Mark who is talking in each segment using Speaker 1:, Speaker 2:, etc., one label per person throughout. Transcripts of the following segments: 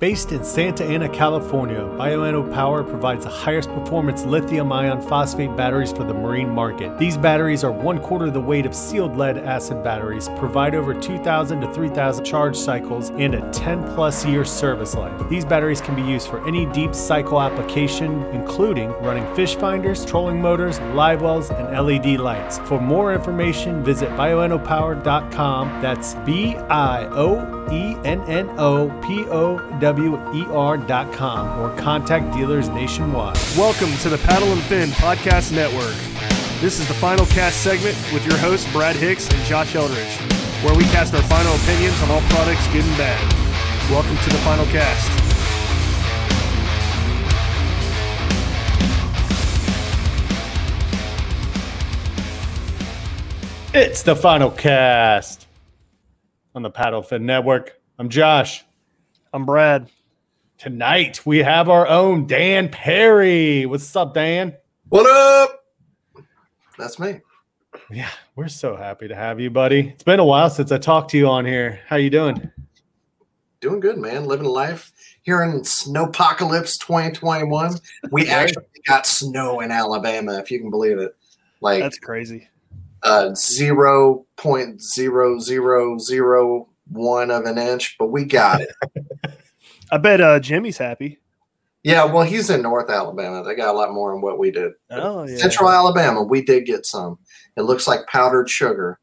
Speaker 1: Based in Santa Ana, California, Bioenno Power provides the highest performance lithium ion phosphate batteries for the marine market. These batteries are one quarter the weight of sealed lead acid batteries, provide over 2,000 to 3,000 charge cycles, and a 10 plus year service life. These batteries can be used for any deep cycle application, including running fish finders, trolling motors, live wells, and LED lights. For more information, visit bioennopower.com. That's B I O E N N O P O W E R.com or contact dealers nationwide.
Speaker 2: Welcome to the Paddle and Fin Podcast Network. This is the final cast segment with your hosts, Brad Hicks and Josh Eldridge, where we cast our final opinions on all products, good and bad. Welcome to the final cast.
Speaker 1: It's the final cast on the Paddle Fin Network. I'm Josh.
Speaker 2: I'm Brad.
Speaker 1: Tonight we have our own Dan Perry. What's up, Dan?
Speaker 3: What up? That's me.
Speaker 1: Yeah, we're so happy to have you, buddy. It's been a while since I talked to you on here. How you doing?
Speaker 3: Doing good, man. Living life here in Snowpocalypse 2021. We actually got snow in Alabama, if you can believe it. Like
Speaker 2: That's crazy.
Speaker 3: uh, zero point zero zero zero one of an inch, but we got it.
Speaker 2: I bet uh, Jimmy's happy.
Speaker 3: yeah, well, he's in North Alabama. They got a lot more than what we did.
Speaker 2: Oh yeah.
Speaker 3: Central Alabama, we did get some. It looks like powdered sugar,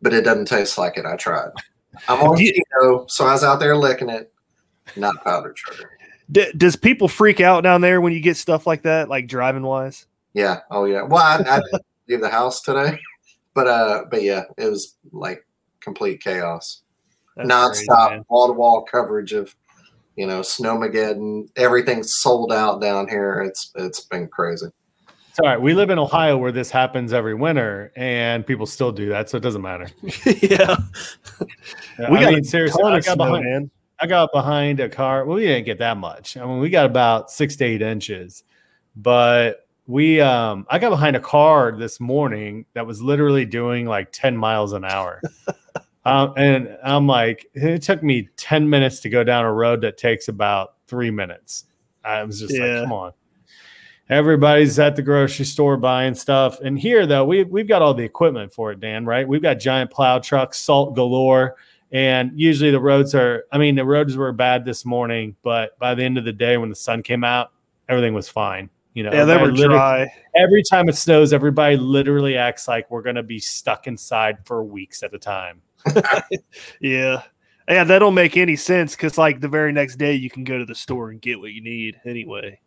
Speaker 3: but it doesn't taste like it. I tried. I'm on keto, so I was out there licking it. Not powdered sugar.
Speaker 2: D- does people freak out down there when you get stuff like that, like driving wise?
Speaker 3: Yeah. Oh yeah. Well, I, I didn't leave the house today, but uh, but yeah, it was like complete chaos,
Speaker 2: That's crazy,
Speaker 3: nonstop,
Speaker 2: man.
Speaker 3: wall to wall coverage of, you know, snowmageddon. Everything's sold out down here. It's it's been crazy.
Speaker 1: It's all right. We live in Ohio where this happens every winter, and people still do that, so it doesn't matter.
Speaker 2: yeah.
Speaker 1: Yeah,
Speaker 2: We
Speaker 1: I
Speaker 2: got
Speaker 1: mean, seriously.
Speaker 2: Ton
Speaker 1: I got
Speaker 2: snow,
Speaker 1: behind.
Speaker 2: man.
Speaker 1: I got behind a car. Well, we didn't get that much. I mean, we got about six to eight inches, but we um I got behind a car this morning that was literally doing like 10 miles an hour. um, and I'm like, it took me 10 minutes to go down a road that takes about three minutes. I was just
Speaker 2: Yeah.
Speaker 1: like, come on. Everybody's at the grocery store buying stuff. And here though, we we've got all the equipment for it, Dan, right? We've got giant plow trucks, salt galore. And usually the roads are, I mean, the roads were bad this morning, but by the end of the day, when the sun came out, everything was fine. You know,
Speaker 2: Yeah, they were dry.
Speaker 1: Every time it snows, everybody literally acts like we're going to be stuck inside for weeks at a time.
Speaker 2: Yeah. Yeah, that don't make any sense because like the very next day you can go to the store and get what you need anyway.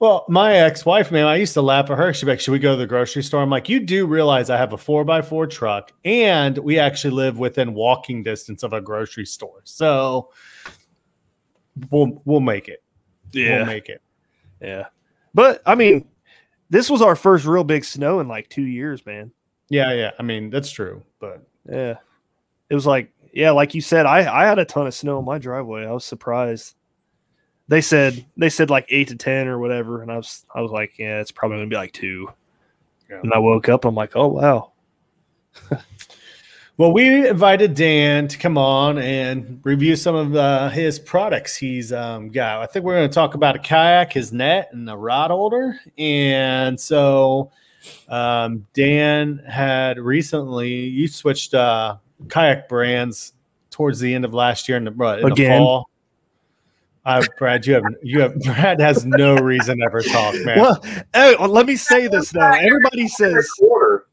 Speaker 1: Well, my ex-wife, man, I used to laugh at her. She'd be like, "Should we go to the grocery store?" I'm like, "You do realize I have a four by four truck, and we actually live within walking distance of a grocery store, so we'll we'll make it.
Speaker 2: Yeah.
Speaker 1: We'll make it."
Speaker 2: Yeah. But I mean, this was our first real big snow in like two years, man.
Speaker 1: Yeah, yeah. I mean, that's true, but
Speaker 2: Yeah. It was like, yeah, like you said, I, I had a ton of snow in my driveway. I was surprised. They said they said like eight to ten or whatever, and I was I was like, yeah, it's probably gonna be like two.
Speaker 1: Yeah.
Speaker 2: And I woke up, I'm like, oh wow.
Speaker 1: Well, we invited Dan to come on and review some of uh, his products he's um, got. I think we're going to talk about a kayak, his net, and a rod holder. And so, um, Dan had recently you switched uh, kayak brands towards the end of last year in the, what, in the
Speaker 2: Again.
Speaker 1: fall. Uh, Brad, you have you have Brad has no reason to ever talk, man.
Speaker 2: Well, hey, well, let me say this though. Everybody says
Speaker 3: Quarter.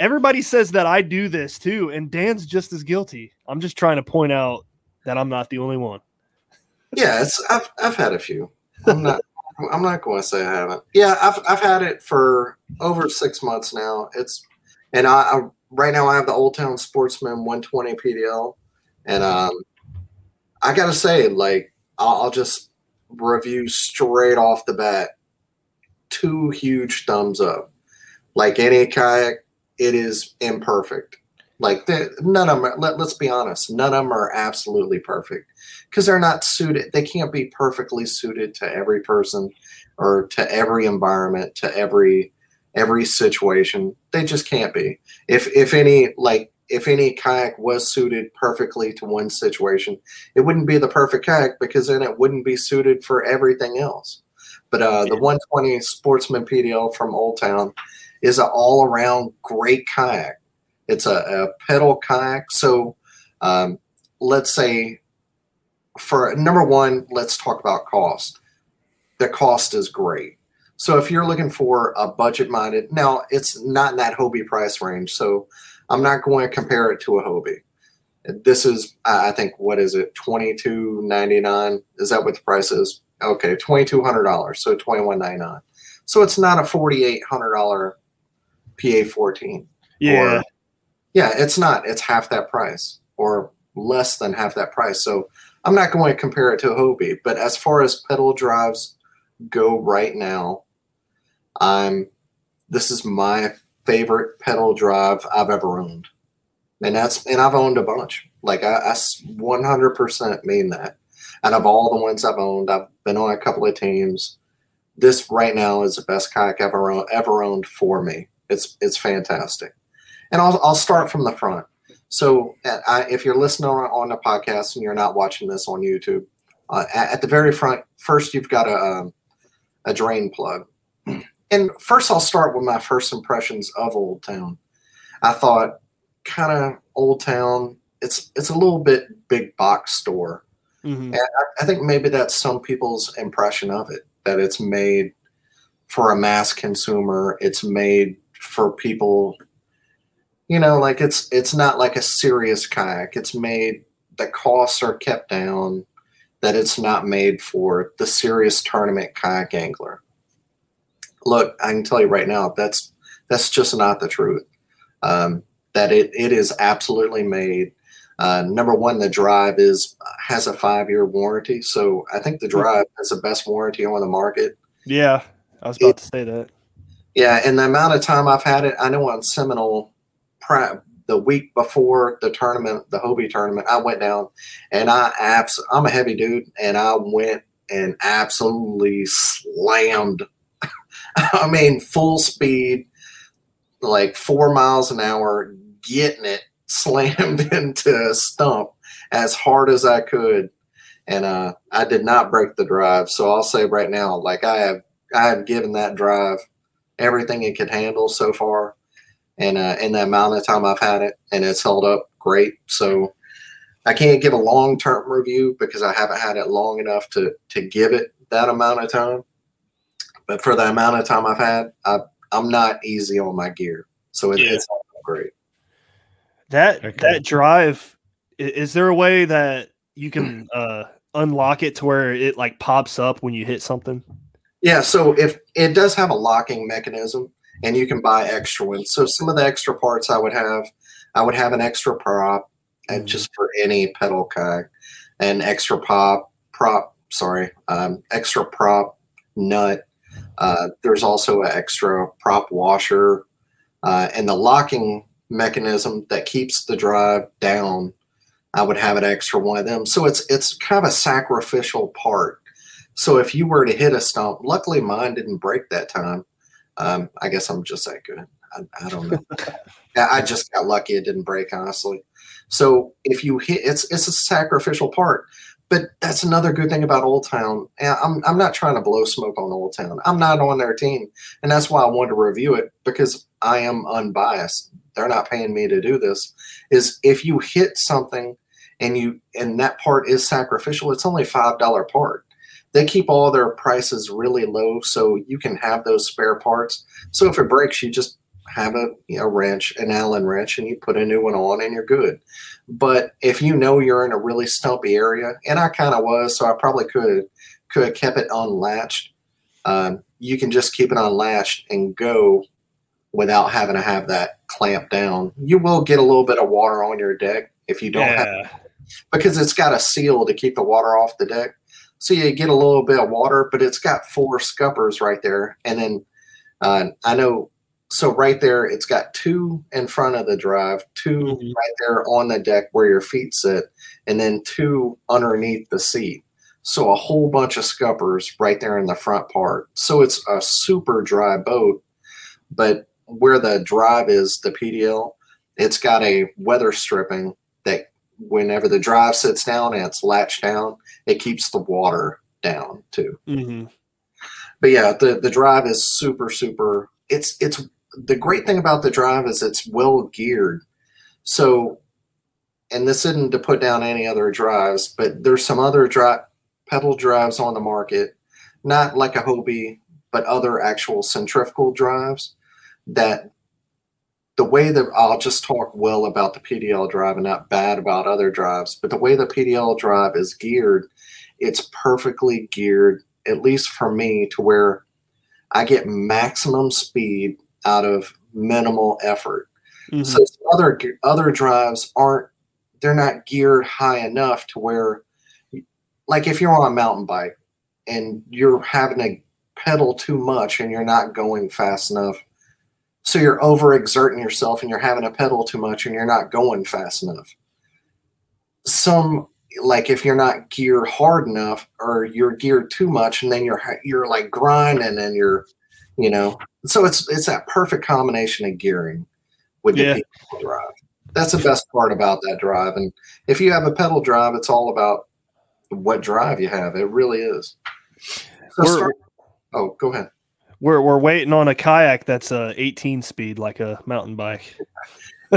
Speaker 2: Everybody says that I do this too, and Dan's just as guilty. I'm just trying to point out that I'm not the only one.
Speaker 3: Yeah, it's I've I've had a few. I'm not I'm not going to say I haven't. Yeah, I've I've had it for over six months now. It's and I, I right now I have the Old Town Sportsman 120 PDL, and um, I gotta say, like I'll, I'll just review straight off the bat. Two huge thumbs up. Like any kayak, it is imperfect. Like the, none of them. Are, let, let's be honest. None of them are absolutely perfect because they're not suited. They can't be perfectly suited to every person or to every environment, to every every situation. They just can't be. If if any like if any kayak was suited perfectly to one situation, it wouldn't be the perfect kayak because then it wouldn't be suited for everything else. But uh, the 120 Sportsman PDL from Old Town is an all around great kayak. It's a, a pedal kayak. So um, let's say for number one, let's talk about cost. The cost is great. So if you're looking for a budget minded, now it's not in that Hobie price range. So I'm not going to compare it to a Hobie. This is, I think, what is it, twenty two ninety nine? Is that what the price is? Okay, twenty two hundred dollars. So twenty one ninety nine. So it's not a forty eight hundred dollar PA fourteen.
Speaker 2: Yeah.
Speaker 3: Or- yeah, it's not. It's half that price or less than half that price. So I'm not going to compare it to a Hobie. But as far as pedal drives go right now, I'm this is my favorite pedal drive I've ever owned. And that's and I've owned a bunch. Like I 100% mean that. Out of all the ones I've owned, I've been on a couple of teams. This right now is the best kayak I've ever ever owned for me. It's it's fantastic. And I'll I'll start from the front. So I, if you're listening on, on the podcast and you're not watching this on YouTube, uh, at, at the very front, first you've got a um, a drain plug. And first, I'll start with my first impressions of Old Town. I thought, kind of Old Town. It's it's a little bit big box store.
Speaker 2: Mhm.
Speaker 3: And I, I think maybe that's some people's impression of it that it's made for a mass consumer. It's made for people, you know, like it's it's not like a serious kayak. It's made the costs are kept down. That it's not made for the serious tournament kayak angler. Look, I can tell you right now that's that's just not the truth. Um, that it it is absolutely made uh, number one, the drive is has a five year warranty, so I think the drive has the best warranty on the market.
Speaker 2: Yeah. I was about to say that.
Speaker 3: Yeah, and the amount of time I've had it, I know on Seminole, the week before the tournament, the Hobie tournament, I went down and I abs- I'm a heavy dude, and I went and absolutely slammed. I mean, full speed, like four miles an hour, getting it slammed into a stump as hard as I could. And uh, I did not break the drive. So I'll say right now, like I have, I have given that drive everything it could handle so far, and uh, in the amount of time I've had it, and it's held up great. So I can't give a long term review because I haven't had it long enough to to give it that amount of time. But for the amount of time I've had, I, I'm not easy on my gear, so it,
Speaker 2: Yeah.
Speaker 3: it's held up great.
Speaker 2: That
Speaker 1: Okay.
Speaker 2: that drive is there a way that you can uh unlock it to where it like pops up when you hit something?
Speaker 3: Yeah, so if it does have a locking mechanism and you can buy extra ones. So some of the extra parts I would have, I would have an extra prop and
Speaker 2: Mhm.
Speaker 3: just for any pedal kayak, an extra pop prop, sorry, um, extra prop nut. Uh, there's also an extra prop washer. uh, and the locking mechanism that keeps the drive down, I would have an extra one of them. So it's it's kind of a sacrificial part. So if you were to hit a stump, luckily mine didn't break that time. Um, I guess I'm just that good. I, I don't know. I just got lucky it didn't break, honestly. So if you hit, it's it's a sacrificial part. But that's another good thing about Old Town. I'm I'm not trying to blow smoke on Old Town. I'm not on their team, and that's why I wanted to review it because I am unbiased. They're not paying me to do this. Is if you hit something and you and that part is sacrificial, it's only five dollar part. They keep all their prices really low so you can have those spare parts. So if it breaks, you just have a you know, wrench, an Allen wrench, and you put a new one on and you're good. But if you know you're in a really stumpy area, and I kind of was, so I probably could could have kept it unlatched. Um, you can just keep it unlatched and go without having to have that clamp down. You will get a little bit of water on your deck if you don't yeah. have because it's got a seal to keep the water off the deck. So you get a little bit of water, but it's got four scuppers right there. And then uh, I know so right there, it's got two in front of the drive, 2 mm-hmm. right there on the deck where your feet sit, and then two underneath the seat. So a whole bunch of scuppers right there in the front part. So it's a super dry boat, but where the drive is, the PDL, it's got a weather stripping that whenever the drive sits down and it's latched down, it keeps the water down too. Mm-hmm. But yeah, the the drive is super super. It's it's the great thing about the drive is it's well geared. So, and this isn't to put down any other drives, but there's some other drive pedal drives on the market, not like a Hobie, but other actual centrifugal drives that the way that I'll just talk well about the PDL drive and not bad about other drives, but the way the PDL drive is geared, it's perfectly geared, at least for me, to where I get maximum speed out of minimal effort. Mm-hmm. So other other drives aren't they're not geared high enough to where like if you're on a mountain bike and you're having to pedal too much and you're not going fast enough so you're overexerting yourself and you're having to pedal too much and you're not going fast enough some like if you're not geared hard enough or you're geared too much and then you're you're like grinding and you're you know so it's it's that perfect combination of gearing with yeah. the pedal drive. That's the best part about that drive. And if you have a pedal drive, it's all about what drive you have. It really is. So start, oh, go ahead.
Speaker 2: We're we're waiting on a kayak that's a 18 speed like a mountain bike.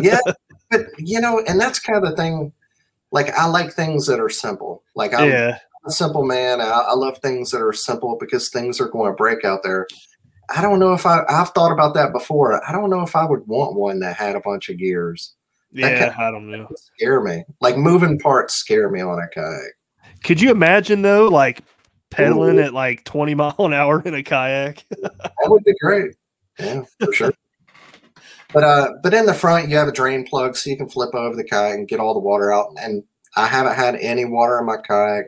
Speaker 3: yeah, but you know, and that's kind of the thing. Like I like things that are simple. Like I'm yeah. a simple man. I, I love things that are simple because things are going to break out there. I don't know if I I've thought about that before. I don't know if I would want one that had a bunch of gears.
Speaker 2: Yeah, I don't know.
Speaker 3: Scare me. Like moving parts scare me on a kayak.
Speaker 2: Could you imagine though, like pedaling Ooh. at like 20 mile an hour in a kayak?
Speaker 3: that would be great. Yeah, for sure. But uh, but in the front you have a drain plug, so you can flip over the kayak and get all the water out. And I haven't had any water in my kayak.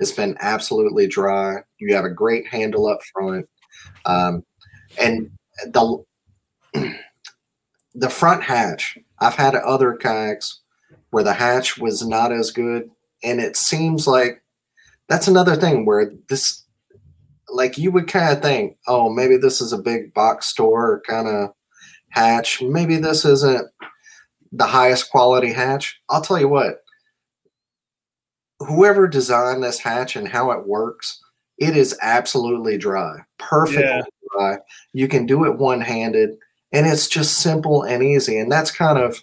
Speaker 3: It's been absolutely dry. You have a great handle up front. Um, and the the front hatch. I've had other kayaks where the hatch was not as good, and it seems like that's another thing where this, like you would kind of think, oh, maybe this is a big box store kind of hatch. Maybe this isn't the highest quality hatch. I'll tell you what. Whoever designed this hatch and how it works, it is absolutely dry, perfectly yeah dry. You can do it one handed, and it's just simple and easy. And that's kind of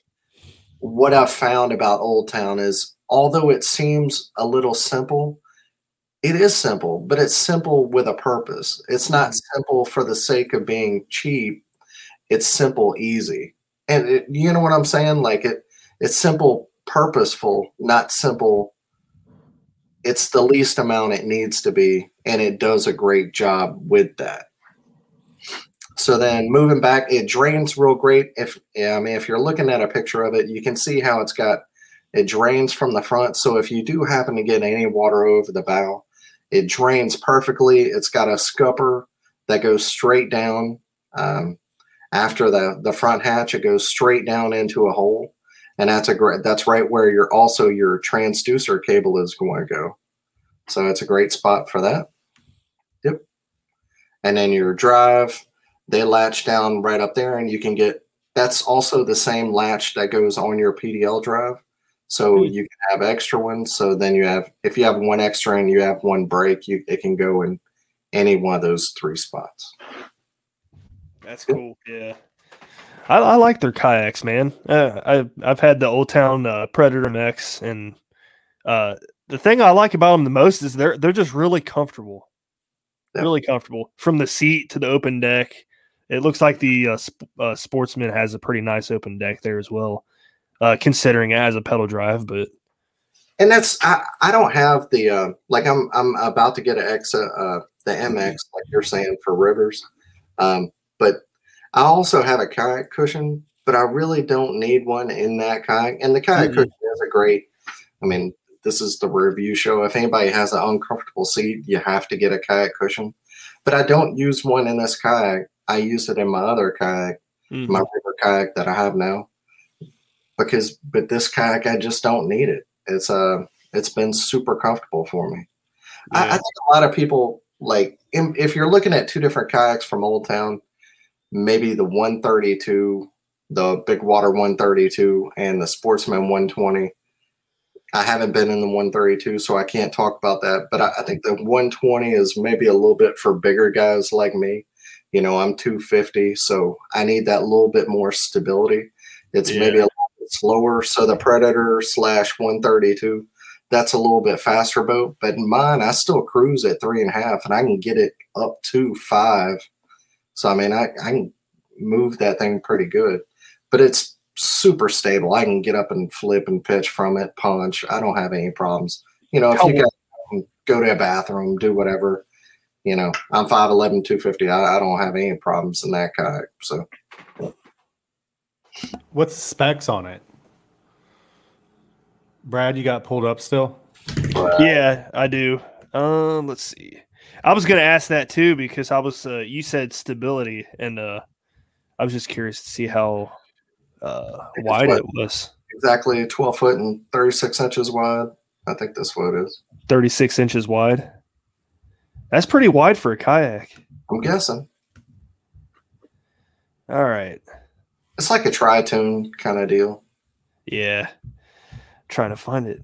Speaker 3: what I've found about Old Town is although it seems a little simple, it is simple, but it's simple with a purpose. It's not mm-hmm. simple for the sake of being cheap. It's simple, easy. And it, you know what I'm saying? Like it, it's simple, purposeful, not simple. It's the least amount it needs to be, and it does a great job with that. So then moving back, it drains real great. If I mean, if you're looking at a picture of it, you can see how it's got it drains from the front. So if you do happen to get any water over the bow, it drains perfectly. It's got a scupper that goes straight down. Um, after the the front hatch, it goes straight down into a hole, and that's a great. That's right where your also your transducer cable is going to go. So it's a great spot for that. Yep. And then your drive, they latch down right up there, and you can get. That's also the same latch that goes on your PDL drive. So
Speaker 2: Hmm.
Speaker 3: you can have extra ones. So then you have, if you have one extra and you have one break, you it can go in any one of those three spots.
Speaker 2: That's cool. Yeah. I, I like their kayaks, man. Uh, I I've had the Old Town uh, Predator MX, and uh, the thing I like about them the most is they're they're just really comfortable,
Speaker 3: Yeah.
Speaker 2: really comfortable from the seat to the open deck. It looks like the uh, sp- uh, Sportsman has a pretty nice open deck there as well, uh, considering it has a pedal drive. But
Speaker 3: And that's I, I don't have the uh, like I'm I'm about to get an X uh, uh the MX like you're saying for rivers, um, but I also have a kayak cushion, but I really don't need one in that kayak. And the kayak
Speaker 2: Mhm.
Speaker 3: cushion is a great. I mean, this is the review show. If anybody has an uncomfortable seat, you have to get a kayak cushion. But I don't use one in this kayak. I use it in my other kayak,
Speaker 2: mm,
Speaker 3: my river kayak that I have now. Because, but this kayak, I just don't need it. It's uh, it's been super comfortable for me. I, I think a lot of people like if you're looking at two different kayaks from Old Town, maybe the 132, the Big Water 132, and the Sportsman 120. I haven't been in the 132, so I can't talk about that. But I, I think the 120 is maybe a little bit for bigger guys like me. You know, I'm 250, so I need that little bit more stability. It's maybe a
Speaker 2: Yeah.
Speaker 3: little bit slower. So the Predator slash 132, that's a little bit faster boat. But in mine, I still cruise at three and a half, and I can get it up to five. So I mean, I, I can move that thing pretty good, but it's super stable. I can get up and flip and pitch from it, punch. I don't have any problems. You know, if
Speaker 2: How
Speaker 3: you got go to a bathroom, do whatever. You know, I'm 5'11", 250. I, I don't have any problems in that kayak. So
Speaker 1: What's the specs on it? Brad, you got pulled up still?
Speaker 2: Yeah, I do. Um, let's see. I was gonna ask that too because I was uh, you said stability, and uh, I was just curious to see how uh, wide
Speaker 3: what-
Speaker 2: it was.
Speaker 3: exactly 12 foot and 36 inches wide. I think that's what it is.
Speaker 2: Thirty six inches wide. That's pretty wide for a kayak.
Speaker 3: I'm guessing.
Speaker 2: All right.
Speaker 3: It's like a tri-tune kind of deal.
Speaker 2: Yeah. Trying to find it.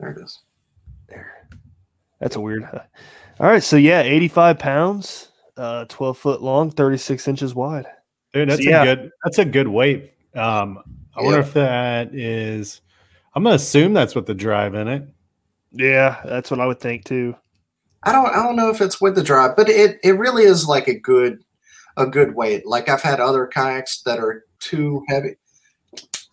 Speaker 3: There it is.
Speaker 2: There. That's a weird. All right. So yeah, eighty five pounds, uh, twelve foot long, thirty six inches wide.
Speaker 1: Dude, that's
Speaker 2: yeah.
Speaker 1: a good that's a good weight. Um I wonder if that is I'm gonna assume that's what the drive in it.
Speaker 2: Yeah, that's what I would think too.
Speaker 3: I don't I don't know if it's with the drive, but it it really is like a good a good weight. Like I've had other kayaks that are too heavy.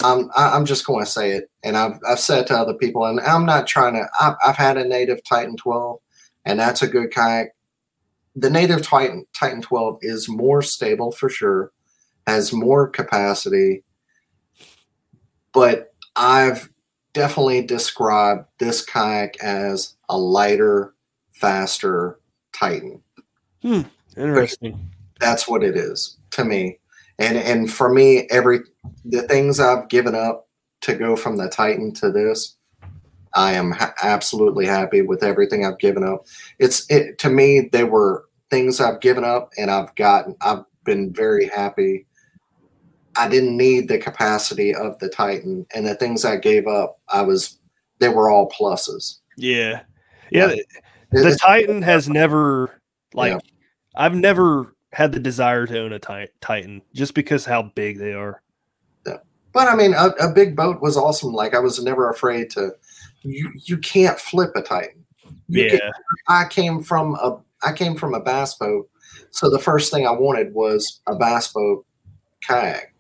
Speaker 3: I'm I- I'm just going to say it, and I've I've said to other people, and I'm not trying to. I've, I've had a native Titan 12, and that's a good kayak. The native Titan Titan 12 is more stable for sure, has more capacity, but I've definitely described this kayak as a lighter, faster Titan.
Speaker 2: Hmm, Interesting.
Speaker 3: That's what it is to me. And and for me, every the things I've given up to go from the Titan to this, I am ha- absolutely happy with everything I've given up. It's it to me they were things I've given up and I've gotten I've been very happy. I didn't need the capacity of the Titan and the things I gave up, I was they were all pluses.
Speaker 2: Yeah. Yeah.
Speaker 3: It-
Speaker 2: The
Speaker 3: it's-
Speaker 2: Titan has never like
Speaker 3: Yeah.
Speaker 2: I've never had the desire to own a ti- Titan just because how big they are.
Speaker 3: But I mean, a, a big boat was awesome. Like I was never afraid to. You you can't flip a Titan. You
Speaker 2: Yeah.
Speaker 3: can- I came from a I came from a bass boat, So the first thing I wanted was a bass boat kayak,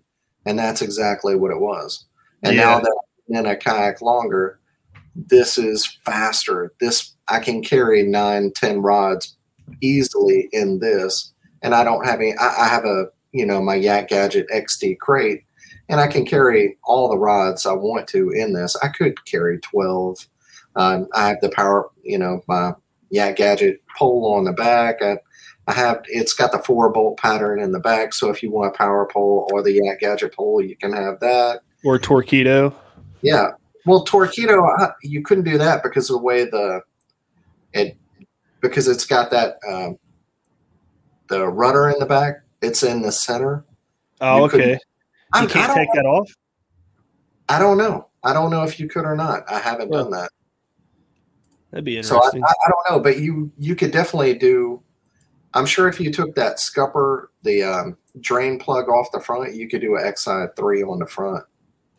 Speaker 3: and that's exactly what it was. And
Speaker 2: Yeah.
Speaker 3: now that I'm in a kayak longer, this is faster. This I can carry nine, ten rods easily in this, and I don't have any. I, I have a you know my Yak Gadget XD crate, and I can carry all the rods I want to in this. I could carry twelve. Um, I have the power, you know, my Yak Gadget pole on the back. I, I have it's got the four bolt pattern in the back, so if you want a power pole or the Yak Gadget pole, you can have that.
Speaker 2: Or Torqeedo.
Speaker 3: Yeah. Well, Torqeedo, I- you couldn't do that because of the way the it because it's got that um, the rudder in the back. It's in the center.
Speaker 2: Oh,
Speaker 3: You
Speaker 2: okay.
Speaker 3: I'm,
Speaker 2: You can't take that off.
Speaker 3: I don't know. I don't know if you could or not. I haven't
Speaker 2: Well,
Speaker 3: done that.
Speaker 2: That'd be
Speaker 3: So I,
Speaker 2: interesting.
Speaker 3: I, I don't know, but you you could definitely do. I'm sure if you took that scupper, the um, drain plug off the front, you could do an XI three on the front.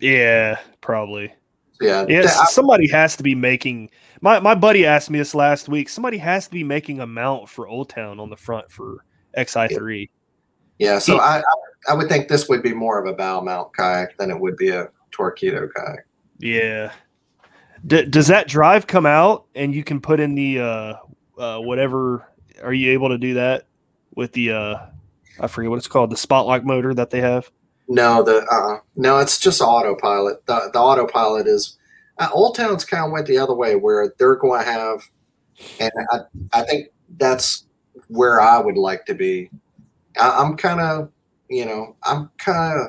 Speaker 2: yeah, probably.
Speaker 3: Yeah,
Speaker 2: Yes,
Speaker 3: th- I-
Speaker 2: somebody has to be making. My my buddy asked me this last week. Somebody has to be making a mount for Old Town on the front for XI three.
Speaker 3: yeah. Yeah,
Speaker 2: so
Speaker 3: I I would think this would be more of a bow mount kayak than it would be a Torqeedo kayak.
Speaker 2: Yeah. D- does that drive come out and you can put in the uh, uh, whatever? Are you able to do that with the uh, I forget what it's called, the spotlight motor that they have?
Speaker 3: No, the uh, no, it's just autopilot. The the autopilot is uh, Old Town's kind of went the other way where they're going to have, and I I think that's where I would like to be. I, I'm kind of you know I'm kind of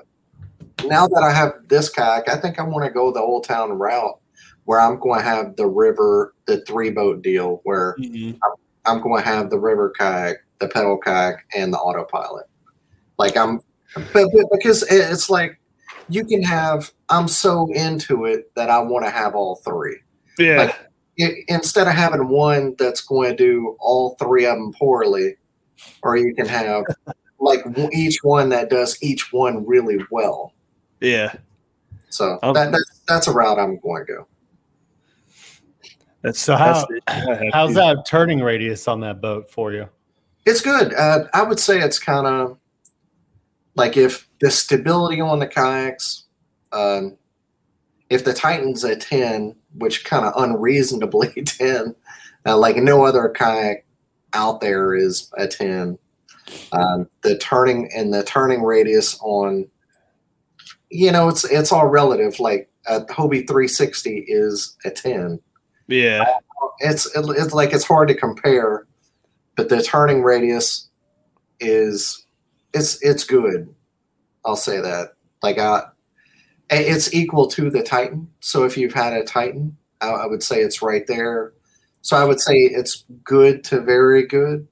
Speaker 3: now that I have this kayak, I think I want to go the Old Town route where I'm going to have the river, the three boat deal where mm-hmm. I'm going to have the river kayak, the pedal kayak, and the autopilot. Like I'm, but, but because it's like you can have. I'm so into it that I want to have all three.
Speaker 2: Yeah.
Speaker 3: Like, instead of having one that's going to do all three of them poorly, or you can have like each one that does each one really well.
Speaker 2: yeah.
Speaker 3: So
Speaker 2: Um,
Speaker 3: that, that's that's a route I'm going to go.
Speaker 2: That's
Speaker 1: So how-
Speaker 2: that's the- I have
Speaker 1: How's that turning radius on that boat for you?
Speaker 3: It's good. Uh, I would say it's kind of like if the stability on the kayaks, um, if the Titan's a 10, which kind of unreasonably 10, uh, like no other kayak out there is a 10. Um, the turning and the turning radius on, you know, it's it's all relative. Like a Hobie 360 is a 10
Speaker 2: Yeah.
Speaker 3: it's it's like it's hard to compare, but the turning radius is it's it's good. I'll say that. Like I, it's equal to the Titan. So if you've had a Titan, I, I would say it's right there. So I would say it's good to very good.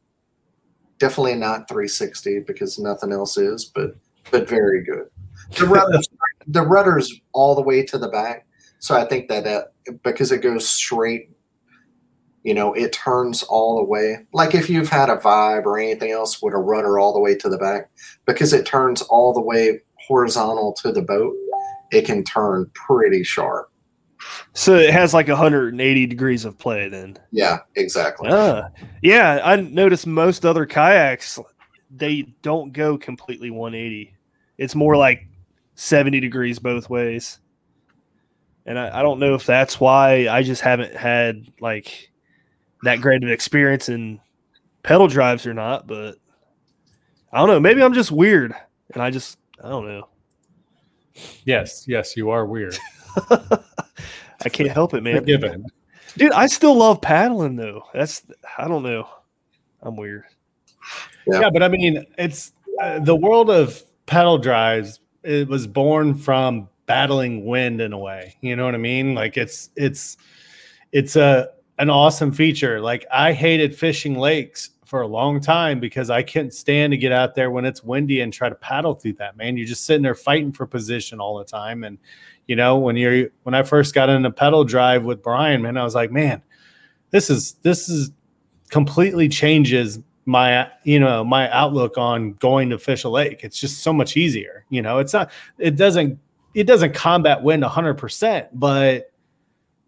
Speaker 3: Definitely not 360 because nothing else is, but but very good. The rudder's, the rudder's all the way to the back, so I think that uh, because it goes straight you know, it turns all the way. Like if you've had a vibe or anything else with a rudder all the way to the back, because it turns all the way horizontal to the boat, it can turn pretty sharp.
Speaker 2: So it has like 180 degrees of play then.
Speaker 3: Yeah, exactly.
Speaker 2: Ah, yeah. I noticed most other kayaks they don't go completely 180. It's more like 70 degrees both ways. And I, I don't know if that's why I just haven't had like that great of an experience in pedal drives or not, but I don't know. Maybe I'm just weird and I just I don't know.
Speaker 1: Yes, yes, you are weird.
Speaker 2: I can't help it, man.
Speaker 1: Forgiven.
Speaker 2: Dude, I still love paddling though. That's I don't know. I'm weird.
Speaker 3: Yeah.
Speaker 1: Yeah, but I mean, it's uh, the world of pedal drives. It was born from battling wind in a way. You know what I mean? Like it's it's it's a an awesome feature. Like I hated fishing lakes for a long time because I couldn't stand to get out there when it's windy and try to paddle through that. Man, you're just sitting there fighting for position all the time. And you know, when you're when I first got in a pedal drive with Brian, man, I was like, man, this is this is completely changes my you know my outlook on going to fish lake. It's just so much easier you know? It's not it doesn't it doesn't combat wind 100% but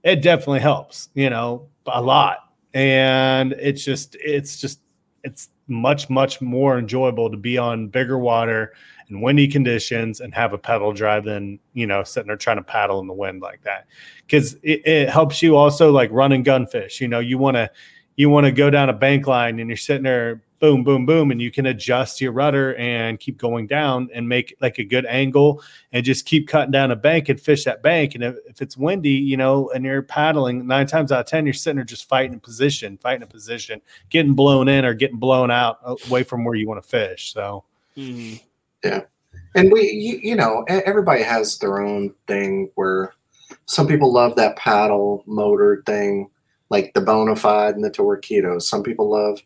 Speaker 1: it definitely helps you know a lot. And it's just it's just it's much much more enjoyable to be on bigger water and windy conditions and have a pedal drive than you know sitting there trying to paddle in the wind like that. Because it, it helps you also like run and you know you want to you want to go down a bank line and you're sitting there boom boom boom and you can adjust your rudder and keep going down and make like a good angle and just keep cutting down a bank and fish that bank. And if, if it's windy you know and you're paddling nine times out of ten you're sitting there just fighting a position fighting a position getting blown in or getting blown out away from where you want to fish. So
Speaker 3: mm-hmm. Yeah and we you, you know everybody has their own thing where some people love that paddle motor thing like the Bonafide and the Torqeedo some people love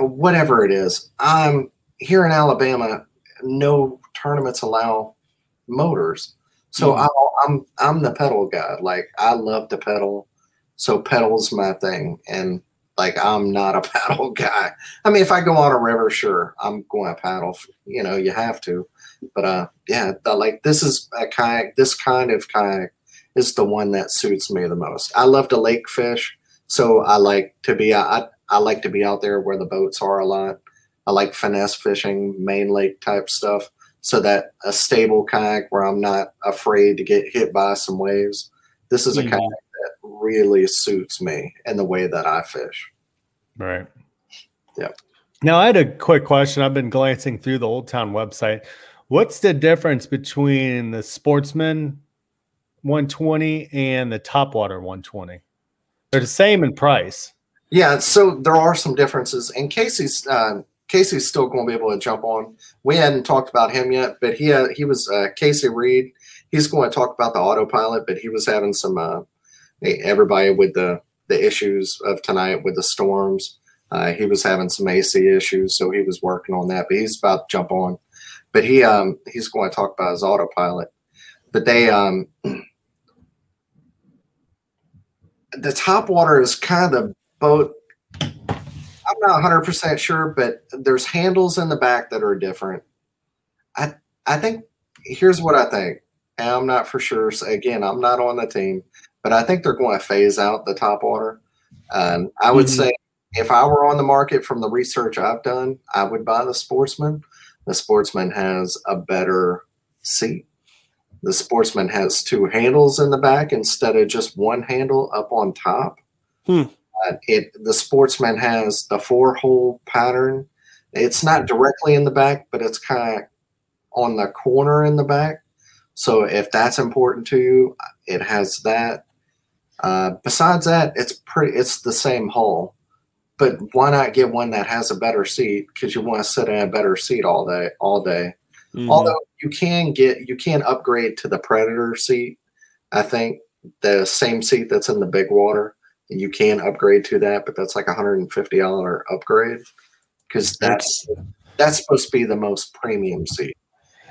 Speaker 3: whatever it is. I'm here in Alabama. No tournaments allow motors, so mm. I, I'm I'm the pedal guy. Like I love to pedal, so pedal's my thing. And like I'm not a paddle guy. I mean, if I go on a river, sure, I'm going to paddle. You know, you have to. But uh, yeah, the, like this is a kayak. This kind of kayak is the one that suits me the most. I love to lake fish, so I like to be. I I like to be out there where the boats are a lot. I like finesse fishing, main lake type stuff. So that a stable kayak where I'm not afraid to get hit by some waves. This is a mm-hmm. kayak that really suits me and the way that I fish.
Speaker 1: Right.
Speaker 3: Yeah.
Speaker 1: Now I had a quick question. I've been glancing through the Old Town website. What's the difference between the Sportsman 120 and the Topwater 120? They're the same in price.
Speaker 3: Yeah, so there are some differences, and Casey's uh, Casey's still going to be able to jump on. We hadn't talked about him yet, but he had, he was uh, Casey Reed. He's going to talk about the autopilot, but he was having some uh, everybody with the the issues of tonight with the storms. Uh, he was having some AC issues, so he was working on that. But he's about to jump on. But he um, he's going to talk about his autopilot. But they um, the top water is kind of boat. I'm not 100% sure, but there's handles in the back that are different. I I think here's what I think. And I'm not for sure. So again, I'm not on the team, but I think they're going to phase out the top water. Um, I would mm-hmm. say if I were on the market from the research I've done, I would buy the Sportsman. The Sportsman has a better seat. The Sportsman has two handles in the back instead of just one handle up on top.
Speaker 1: Hmm.
Speaker 3: Uh, it the Sportsman has the four hole pattern. It's not directly in the back, but it's kind of on the corner in the back. So if that's important to you, it has that. Uh, besides that, it's pretty. It's the same hull, but why not get one that has a better seat? Because you want to sit in a better seat all day, all day. Mm-hmm. Although you can get, you can upgrade to the Predator seat. I think the same seat that's in the big water and you can upgrade to that, but that's like a hundred and fifty dollar upgrade because that's that's supposed to be the most premium seat.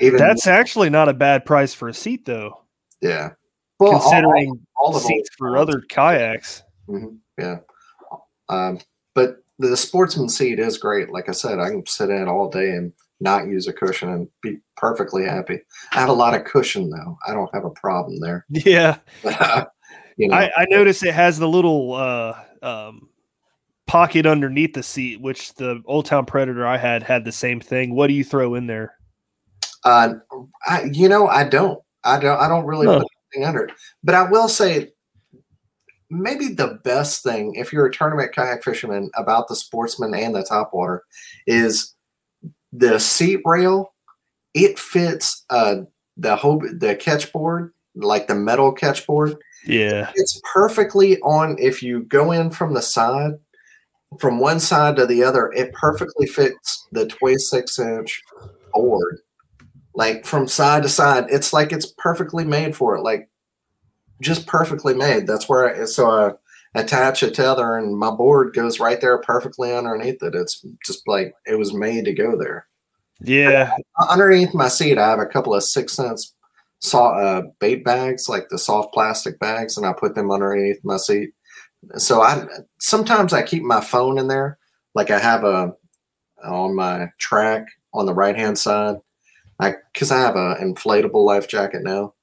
Speaker 2: Even that's actually not a bad price for a seat, though.
Speaker 3: Yeah,
Speaker 2: well, considering all, all, seats for other kayaks.
Speaker 3: Mm-hmm. Yeah, um, but the sportsman seat is great. Like I said, I can sit in all day and not use a cushion and be perfectly happy. I have a lot of cushion though. I don't have a problem there.
Speaker 2: Yeah. You know? I, I noticed it has the little uh, um, pocket underneath the seat, which the Old Town Predator I had had the same thing. What do you throw in there?
Speaker 3: Uh, I, you know, I don't. I don't. I don't really put anything under it. But I will say, maybe the best thing if you're a tournament kayak fisherman about the Sportsman and the Topwater is the seat rail. It fits uh, the whole the catch board, like the metal catch board
Speaker 2: yeah.
Speaker 3: It's perfectly on if you go in from the side, from one side to the other, it perfectly fits the 26 inch board. Like from side to side, it's like it's perfectly made for it. Like just perfectly made. That's where I, so I attach a tether and my board goes right there perfectly underneath it. It's just like it was made to go there.
Speaker 2: Yeah.
Speaker 3: Underneath my seat, I have a couple of 6th Sense saw uh, bait bags, like the soft plastic bags, and I put them underneath my seat. So I sometimes I keep my phone in there, like I have a on my track on the right hand side. I because I have an inflatable life jacket now.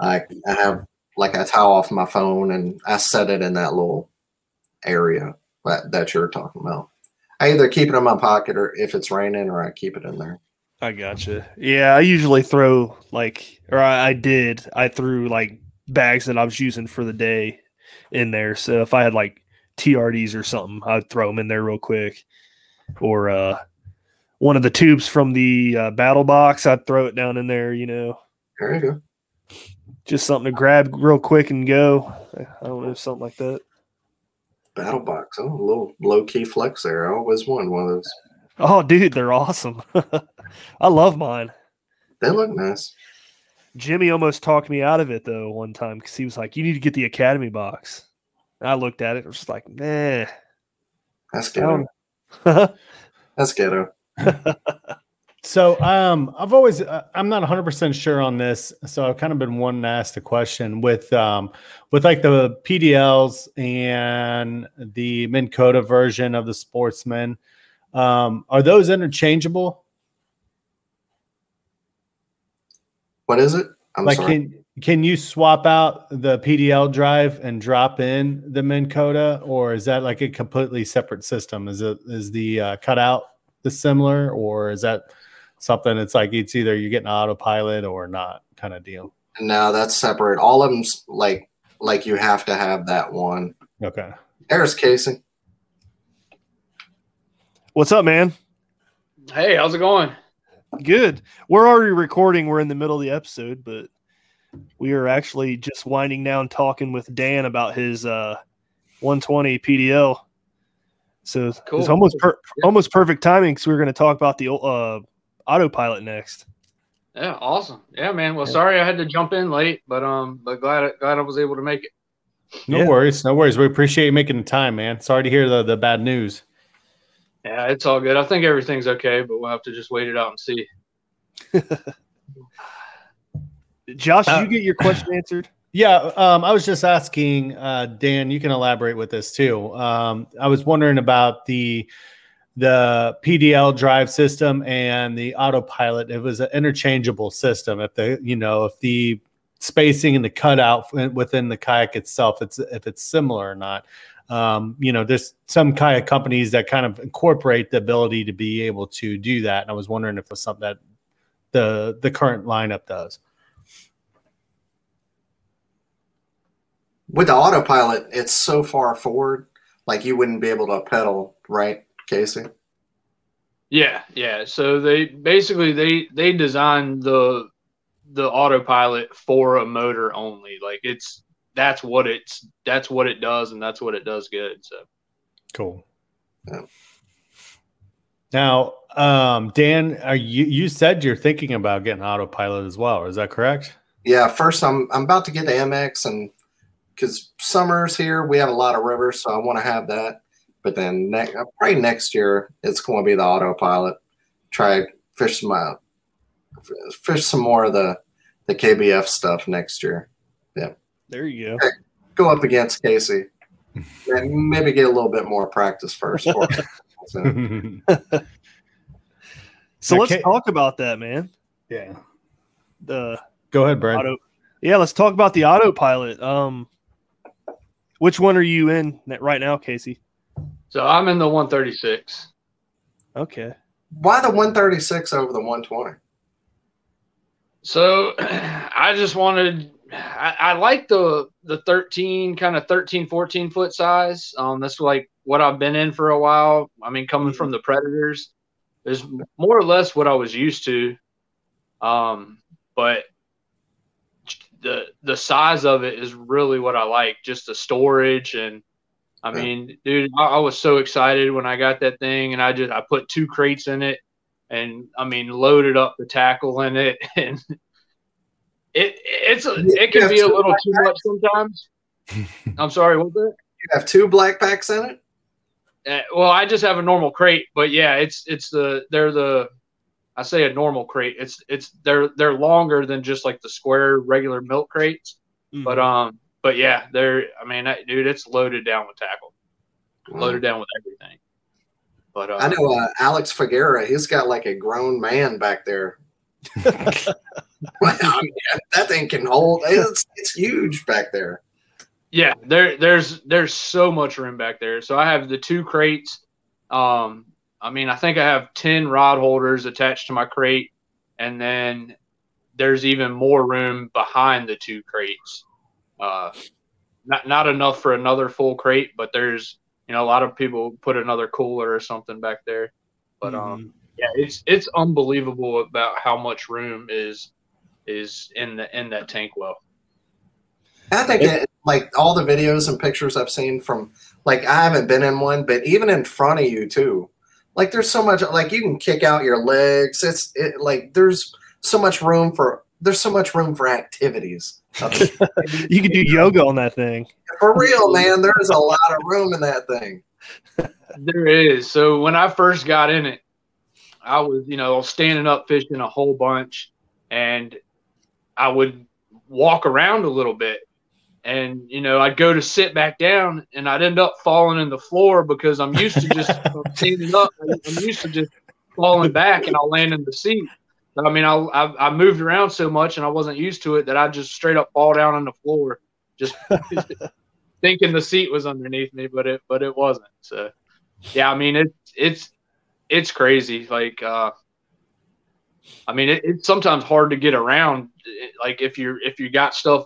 Speaker 3: I I have like I tie off my phone and I set it in that little area that, that you're talking about. I either keep it in my pocket or if it's raining, or I keep it in there.
Speaker 2: I gotcha. Yeah, I usually throw like, or I, I did. I threw like bags that I was using for the day in there. So if I had like TRDs or something, I'd throw them in there real quick. Or uh, one of the tubes from the uh, battle box, I'd throw it down in there. You know,
Speaker 3: There you go.
Speaker 2: just something to grab real quick and go. I don't know, something like that.
Speaker 3: Battle box. Oh, a little low key flex there. I always wanted one of those.
Speaker 2: Oh, dude, they're awesome. I love mine.
Speaker 3: They look nice.
Speaker 2: Jimmy almost talked me out of it though one time because he was like, "You need to get the Academy box." And I looked at it, and was just like, "Nah."
Speaker 3: That's ghetto. That's ghetto.
Speaker 1: So um, I've always uh, I'm not 100 percent sure on this, so I've kind of been wanting to ask the question with um, with like the PDLs and the Minn Kota version of the Sportsman. Um, are those interchangeable?
Speaker 3: What is it? I'm
Speaker 1: like
Speaker 3: sorry.
Speaker 1: can can you swap out the PDL drive and drop in the Minn Kota, or is that like a completely separate system? Is it is the uh, cutout the similar, or is that something that's like it's either you're getting autopilot or not kind of deal?
Speaker 3: no, that's separate. All of them's like like you have to have that one.
Speaker 1: Okay.
Speaker 3: There's Casey.
Speaker 2: What's up, man?
Speaker 4: Hey, how's it going?
Speaker 2: Good. We're already recording. We're in the middle of the episode, but we are actually just winding down talking with Dan about his uh 120 PDL. So
Speaker 4: Cool.
Speaker 2: it's almost per- almost perfect timing because we are going to talk about the uh autopilot next.
Speaker 4: Yeah, awesome. Yeah, man. Well, sorry I had to jump in late, but um, but glad glad I was able to make it.
Speaker 1: No
Speaker 2: Yeah.
Speaker 1: worries. No worries. We appreciate you making the time, man. Sorry to hear the, the bad news.
Speaker 4: Yeah, it's all good. I think everything's okay, but we'll have to just wait it out and see.
Speaker 2: Josh, did
Speaker 1: Uh,
Speaker 2: you get your question answered?
Speaker 1: Yeah, um, I was just asking, uh, Dan. You can elaborate with this too. Um, I was wondering about the the PDL drive system and the autopilot. It was an interchangeable system. If the you know if the spacing and the cutout within the kayak itself, it's if it's similar or not. Um, you know, there's some kayak companies that kind of incorporate the ability to be able to do that. And I was wondering if it was something that the the current lineup does.
Speaker 3: With the autopilot, it's so far forward, like you wouldn't be able to pedal, right, Casey?
Speaker 4: Yeah, yeah. So they basically they they designed the the autopilot for a motor only. Like it's that's what it's that's what it does, and that's what it does good. So
Speaker 1: Cool.
Speaker 3: Yeah.
Speaker 1: Now, um, Dan, are you you said you're thinking about getting autopilot as well? Is that correct?
Speaker 3: Yeah, first I'm I'm about to get the MX and because summers here we have a lot of rivers, so I want to have that. But then ne- probably next year it's going to be the autopilot. Try fish some out, fish some more of the the KBF stuff next year.
Speaker 2: Yeah, there you go.
Speaker 3: Go up against Casey, and maybe get a little bit more practice first. For so,
Speaker 2: So let's
Speaker 1: Okay.
Speaker 2: talk about that, man.
Speaker 1: yeah.
Speaker 2: The
Speaker 1: Go ahead, Brad.
Speaker 2: auto. Yeah, let's talk about the autopilot. Um, which one are you in right now, Casey?
Speaker 4: so I'm in the 136.
Speaker 2: Okay.
Speaker 3: why the 136 over the 120?
Speaker 4: So I just wanted I, I like the the 13 kind of 13 14 foot size. Um that's like what I've been in for a while. I mean coming from the Predators is more or less what I was used to. Um but the the size of it is really what I like, just the storage and I
Speaker 3: Yeah.
Speaker 4: mean, dude, I, I was so excited when I got that thing and I just I put two crates in it and I mean loaded up the tackle in it and it it's a, it can be a little too much sometimes. I'm sorry, what's that?
Speaker 3: You have two BlackPaks in it.
Speaker 4: Uh, well, I just have a normal crate, but yeah, it's it's the they're the I say a normal crate. It's it's they're they're longer than just like the square regular milk crates,
Speaker 2: Mm-hmm.
Speaker 4: but um but yeah, they're I mean, that, dude, it's loaded down with tackle, loaded down with everything. But uh,
Speaker 3: I know uh, Alex Figuera. He's got like a grown man back there. Wow, yeah, that thing can hold. It's, it's huge back there.
Speaker 4: Yeah, there there's there's so much room back there. So I have the two crates. Um, I mean, I think I have 10 rod holders attached to my crate, and then there's even more room behind the two crates. Uh, not not enough for another full crate, but there's you know a lot of people put another cooler or something back there. But
Speaker 2: Mm-hmm.
Speaker 4: um, yeah, it's it's unbelievable about how much room is is in the in that tank well.
Speaker 3: I think it, like all the videos and pictures I've seen from like I haven't been in one, but even in front of you too. Like there's so much like you can kick out your legs. It's it, like there's so much room for there's so much room for activities.
Speaker 2: You can do yoga on that thing.
Speaker 3: for real, man, there is a lot of room in that thing.
Speaker 4: There is. So when I first got in it, I was, you know, standing up fishing a whole bunch and I would walk around a little bit. And, you know, I'd go to sit back down and I'd end up falling in the floor because I'm used to just standing up. I'm used to just falling back and I'll land in the seat. But I mean, I, I, I moved around so much and I wasn't used to it that I just straight up fall down on the floor, just thinking the seat was underneath me, but it, but it wasn't. So, yeah, I mean it's it's it's crazy. Like, uh, I mean, it, it's sometimes hard to get around. Like if you're if you got stuff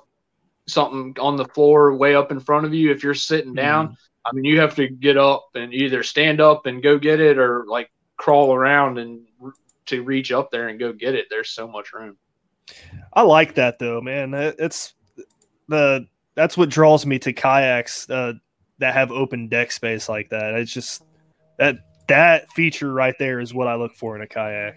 Speaker 4: something on the floor way up in front of you, if you're sitting down, I mean, you have to get up and either stand up and go get it, or like crawl around and to reach up there and go get it. There's so much room.
Speaker 2: I like that though, man. It's the that's what draws me to kayaks uh, that have open deck space like that. It's just that that feature right there is what I look for in a kayak.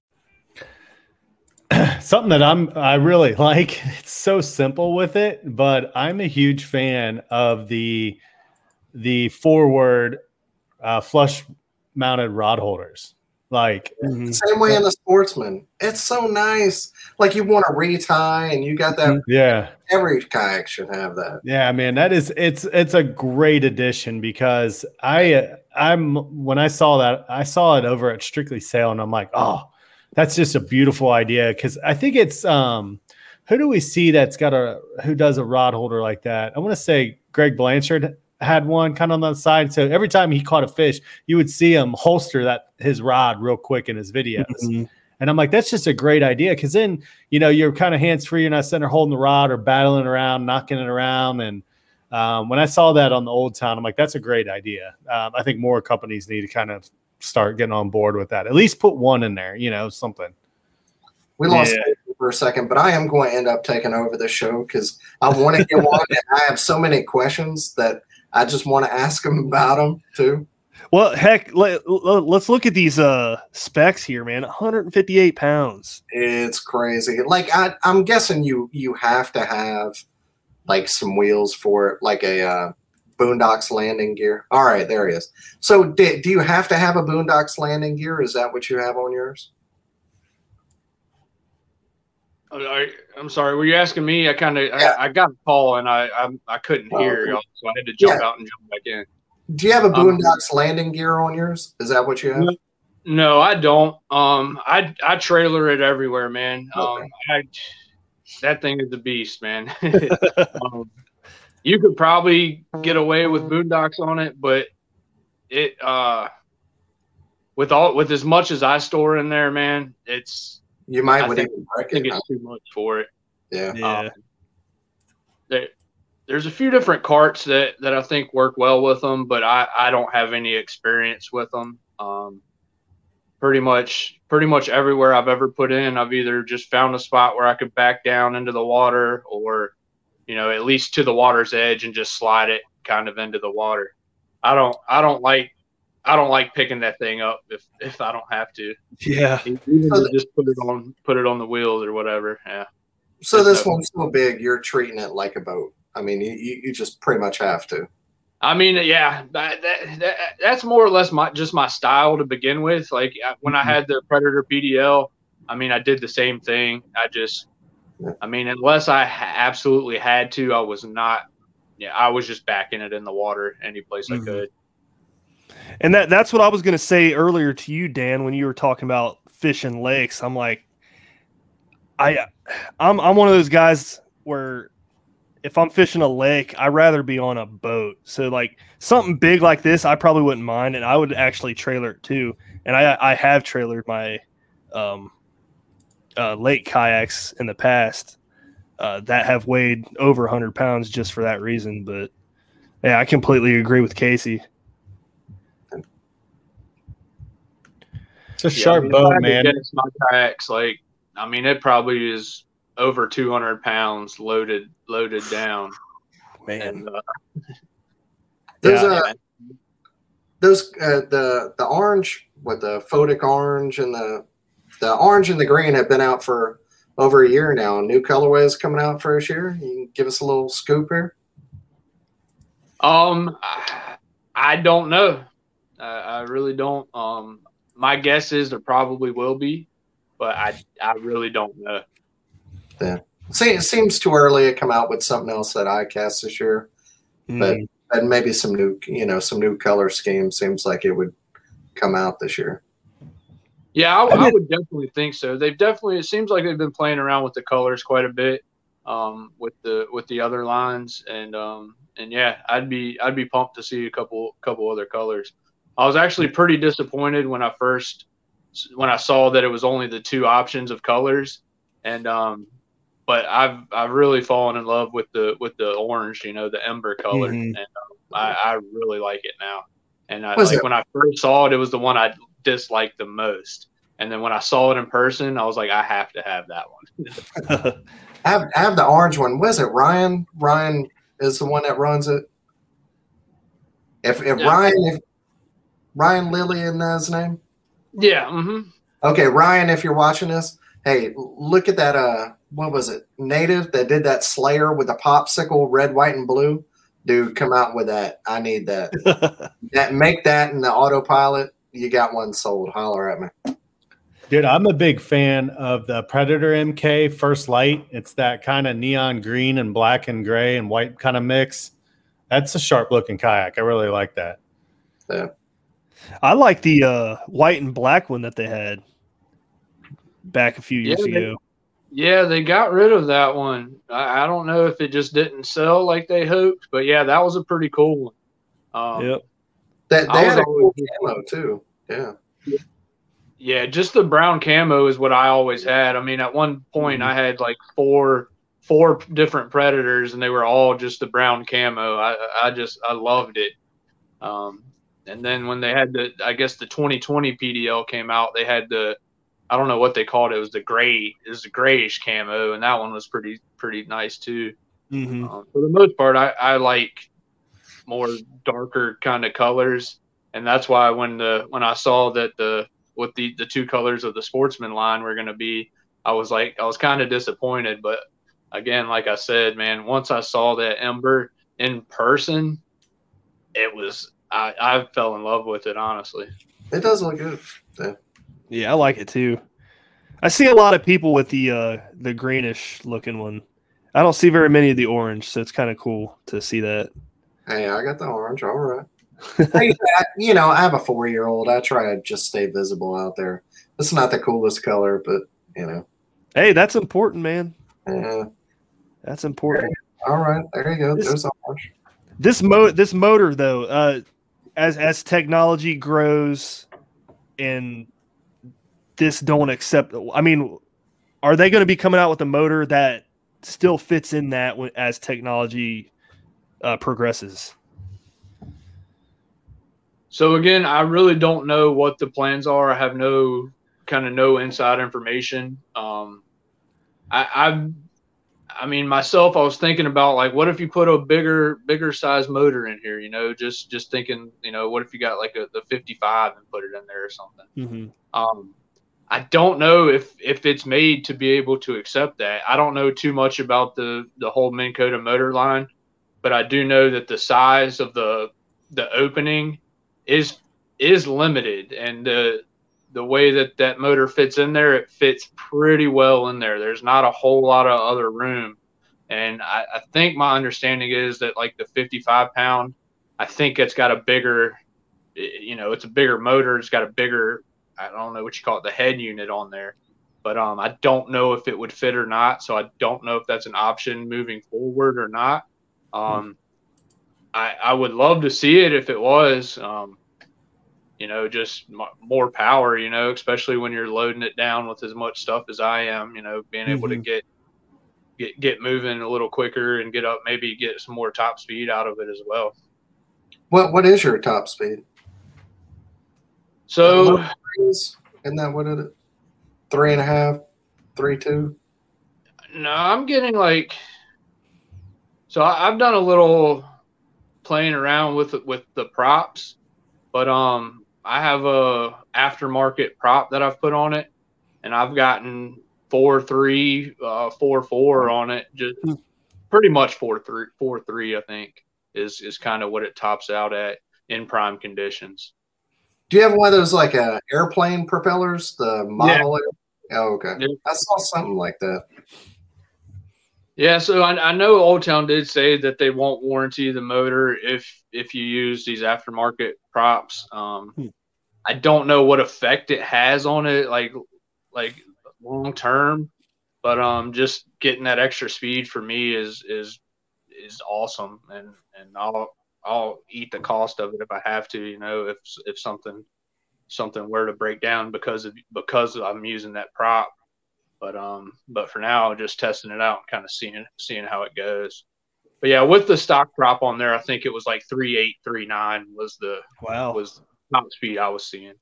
Speaker 1: something that I'm I really like. It's so simple with it, but I'm a huge fan of the the forward uh, flush mounted rod holders. Like
Speaker 3: Same way in the sportsman. It's so nice. Like you want to retie and you got that
Speaker 1: yeah,
Speaker 3: every kayak should have that.
Speaker 1: yeah, man, that is it's it's a great addition because I uh, I'm when I saw that I saw it over at Strictly Sale and I'm like, oh, that's just a beautiful idea because I think it's um who do we see that's got a who does a rod holder like that? I want to say Greg Blanchard had one kind of on the side. So every time he caught a fish, you would see him holster that his rod real quick in his videos.
Speaker 2: Mhm.
Speaker 1: And I'm like, that's just a great idea because then you know you're kind of hands free. You're not sitting there holding the rod or battling around, knocking it around. And um, when I saw that on the Old Town, I'm like, that's a great idea. Um, I think more companies need to kind of start getting on board with that. At least put one in there, you know, something.
Speaker 3: We lost
Speaker 2: Yeah.
Speaker 3: For a second, but I am going to end up taking over the show because I want to get one. and I have so many questions that I just want to ask them about them too.
Speaker 2: Well, heck, let, us look at these uh specs here, man. 158 pounds.
Speaker 3: It's crazy. Like I, I'm guessing you you have to have like some wheels for it, like a uh, Boondocks landing gear. All right, there he is. So, do, do you have to have a Boondocks landing gear? Is that what you have on yours?
Speaker 4: I, I'm sorry. Were you asking me? I kind of
Speaker 3: Yeah.
Speaker 4: I, I got a call and I I, I couldn't
Speaker 3: Oh,
Speaker 4: hear
Speaker 3: okay.
Speaker 4: y'all, so I had to jump
Speaker 3: Yeah.
Speaker 4: out and jump back in.
Speaker 3: Do you have a
Speaker 4: Um,
Speaker 3: Boondocks landing gear on yours? Is that what you have?
Speaker 4: No. No, I don't. Um, I I trailer it everywhere, man. Um, I that thing is a beast, man. um, you could probably get away with boondocks on it, but it uh with all with as much as I store in there, man, it's
Speaker 3: You might
Speaker 4: I
Speaker 3: would
Speaker 4: think-
Speaker 3: even
Speaker 4: I
Speaker 3: break
Speaker 4: think
Speaker 3: it.
Speaker 4: it's too much for it.
Speaker 3: Yeah.
Speaker 2: Yeah.
Speaker 4: Um, there, there's a few different carts that, that I think work well with them, but I, I don't have any experience with them. Um, pretty much, pretty much everywhere I've ever put in, I've either just found a spot where I could back down into the water, or you know, at least to the water's edge and just slide it kind of into the water. I don't, I don't like, I don't like picking that thing up if if I don't have to.
Speaker 2: yeah.
Speaker 4: Even
Speaker 3: So
Speaker 4: just put it on, put it on the wheels or whatever. Yeah.
Speaker 3: So this
Speaker 4: So-
Speaker 3: one's so big, you're treating it like a boat. I mean, you, you you just pretty much have to.
Speaker 4: I mean, yeah, that, that, that, that's more or less my just my style to begin with. Like when I mm-hmm. had the Predator PDL, I mean, I did the same thing. I just, I mean, unless I absolutely had to, I was not. Yeah, I was just backing it in the water any place mm-hmm. I could.
Speaker 2: And that that's what I was going to say earlier to you, Dan, when you were talking about fishing lakes. I'm like, I, I'm I'm one of those guys where if I'm fishing a lake, I'd rather be on a boat. So like something big like this, I probably wouldn't mind, and I would actually trailer it too. And I I have trailered my um, uh, lake kayaks in the past uh, that have weighed over 100 pounds just for that reason. But yeah, I completely agree with Casey.
Speaker 1: It's a yeah, sharp I mean, boat, man.
Speaker 4: My kayaks, like, I mean, it probably is over 200 pounds loaded loaded down.
Speaker 3: Man, and, uh, there's yeah, a those uh, the the orange with the photic orange and the the orange and the green have been out for over a year now. New colorways coming out for this year. You can give us a little scoop here.
Speaker 4: Um, I don't know. I, I really don't. Um, my guess is there probably will be, but I I really don't know.
Speaker 3: Yeah. See, it seems too early to come out with something else that I cast this year, mm. but and maybe some new, you know, some new color scheme seems like it would come out this year.
Speaker 4: Yeah, I, I, would definitely think so. They've definitely. It seems like they've been playing around with the colors quite a bit um, with the with the other lines, and um, and yeah, I'd be I'd be pumped to see a couple couple other colors. I was actually pretty disappointed when I first when I saw that it was only the two options of colors, and um, but I've I've really fallen in love with the with the orange, you know, the ember color, mm-hmm. and um, I, I, really like it now. And I, like when I first saw it, it was the one I disliked the most. And then when I saw it in person, I was like, I have to have that
Speaker 3: one. I, have, I have the orange one. Was it Ryan? Ryan is the one that runs it. If if yeah. Ryan if Ryan Lilly in his name?
Speaker 4: Yeah. Mm-hmm.
Speaker 3: Okay, Ryan, if you're watching this, hey, look at that. Uh, what was it? Native that did that Slayer with the popsicle, red, white, and blue. Dude, come out with that. I need that. that make that in the autopilot. You got one sold. Holler at me.
Speaker 1: Dude, I'm a big fan of the Predator MK First Light. It's that kind of neon green and black and gray and white kind of mix. That's a sharp looking kayak. I really like that.
Speaker 3: Yeah.
Speaker 2: I like the uh, white and black one that they had back a few years yeah, ago.
Speaker 4: yeah, they got rid of that one. I, I, don't know if it just didn't sell like they hoped, but yeah, that was a pretty cool
Speaker 2: one. Um, yep.
Speaker 3: That they had a cool camo too. Yeah.
Speaker 4: Yeah, just the brown camo is what I always had. I mean, at one point mm-hmm. I had like four four different predators and they were all just the brown camo. I I just I loved it. Um, and then when they had the I guess the 2020 PDL came out, they had the I don't know what they called it. It was the gray, it was the grayish camo, and that one was pretty pretty nice too. Mm-hmm. Um, for the most part, I, I like more darker kind of colors, and that's why when the when I saw that the what the the two colors of the sportsman line were going to be, I was like I was kind of disappointed, but again, like I said, man, once I saw that ember in person, it was I, I fell in love with it honestly.
Speaker 3: It does look good. Yeah.
Speaker 2: Yeah, I like it too. I see a lot of people with the uh, the greenish looking one. I don't see very many of the orange, so it's kind of cool to see that.
Speaker 3: Hey, I got the orange. All right. hey, you know, I have a four year old. I try to just stay visible out there. It's not the coolest color, but you know.
Speaker 2: Hey, that's important, man.
Speaker 3: Yeah.
Speaker 2: That's important.
Speaker 3: All right, there you go. This, There's orange.
Speaker 2: This mo this motor though, uh, as as technology grows and this don't accept. I mean, are they going to be coming out with a motor that still fits in that as technology uh, progresses?
Speaker 4: So again, I really don't know what the plans are. I have no kind of no inside information. Um, I, I've, I mean, myself, I was thinking about like, what if you put a bigger, bigger size motor in here? You know, just just thinking, you know, what if you got like a the 55 and put it in there or something? Mm-hmm. Um, I don't know if if it's made to be able to accept that. I don't know too much about the the whole Minn Kota motor line, but I do know that the size of the the opening is is limited, and the the way that that motor fits in there, it fits pretty well in there. There's not a whole lot of other room, and I, I think my understanding is that like the 55 pound, I think it's got a bigger, you know, it's a bigger motor. It's got a bigger, I don't know what you call it, the head unit on there but um, I don't know if it would fit or not. So I don't know if that's an option moving forward or not. Um, I, I would love to see it if it was. Um, you know, just m- more power. You know, especially when you're loading it down with as much stuff as I am. You know, being able
Speaker 1: Mm-hmm.
Speaker 4: to get get get moving a little quicker and get up, maybe get some more top speed out of it as well.
Speaker 3: What what is your top speed?
Speaker 4: So
Speaker 3: Is- Isn't that what it is? Three and a half, three two.
Speaker 4: No, I'm getting like. So I, I've done a little playing around with with the props, but um, I have a aftermarket prop that I've put on it, and I've gotten four three, uh, four four on it. Just pretty much four three, four three. I think is is kind of what it tops out at in prime conditions.
Speaker 3: Do you have one of those like uh, airplane propellers? The model. Oh, okay.
Speaker 4: Yeah.
Speaker 3: I saw something like that.
Speaker 4: Yeah, so I, I know Old Town did say that they won't warranty the motor if if you use these aftermarket props. Um,
Speaker 1: Hmm.
Speaker 4: I don't know what effect it has on it, like like long term, but um, just getting that extra speed for me is is is awesome, and and I'll I'll eat the cost of it if I have to, you know, if if something something were to break down because of because I'm using that prop but um but for now just testing it out and kind of seeing seeing how it goes. But yeah with the stock prop on there i think it was like 3839 was the
Speaker 2: Wow.
Speaker 4: was top speed i was seeing.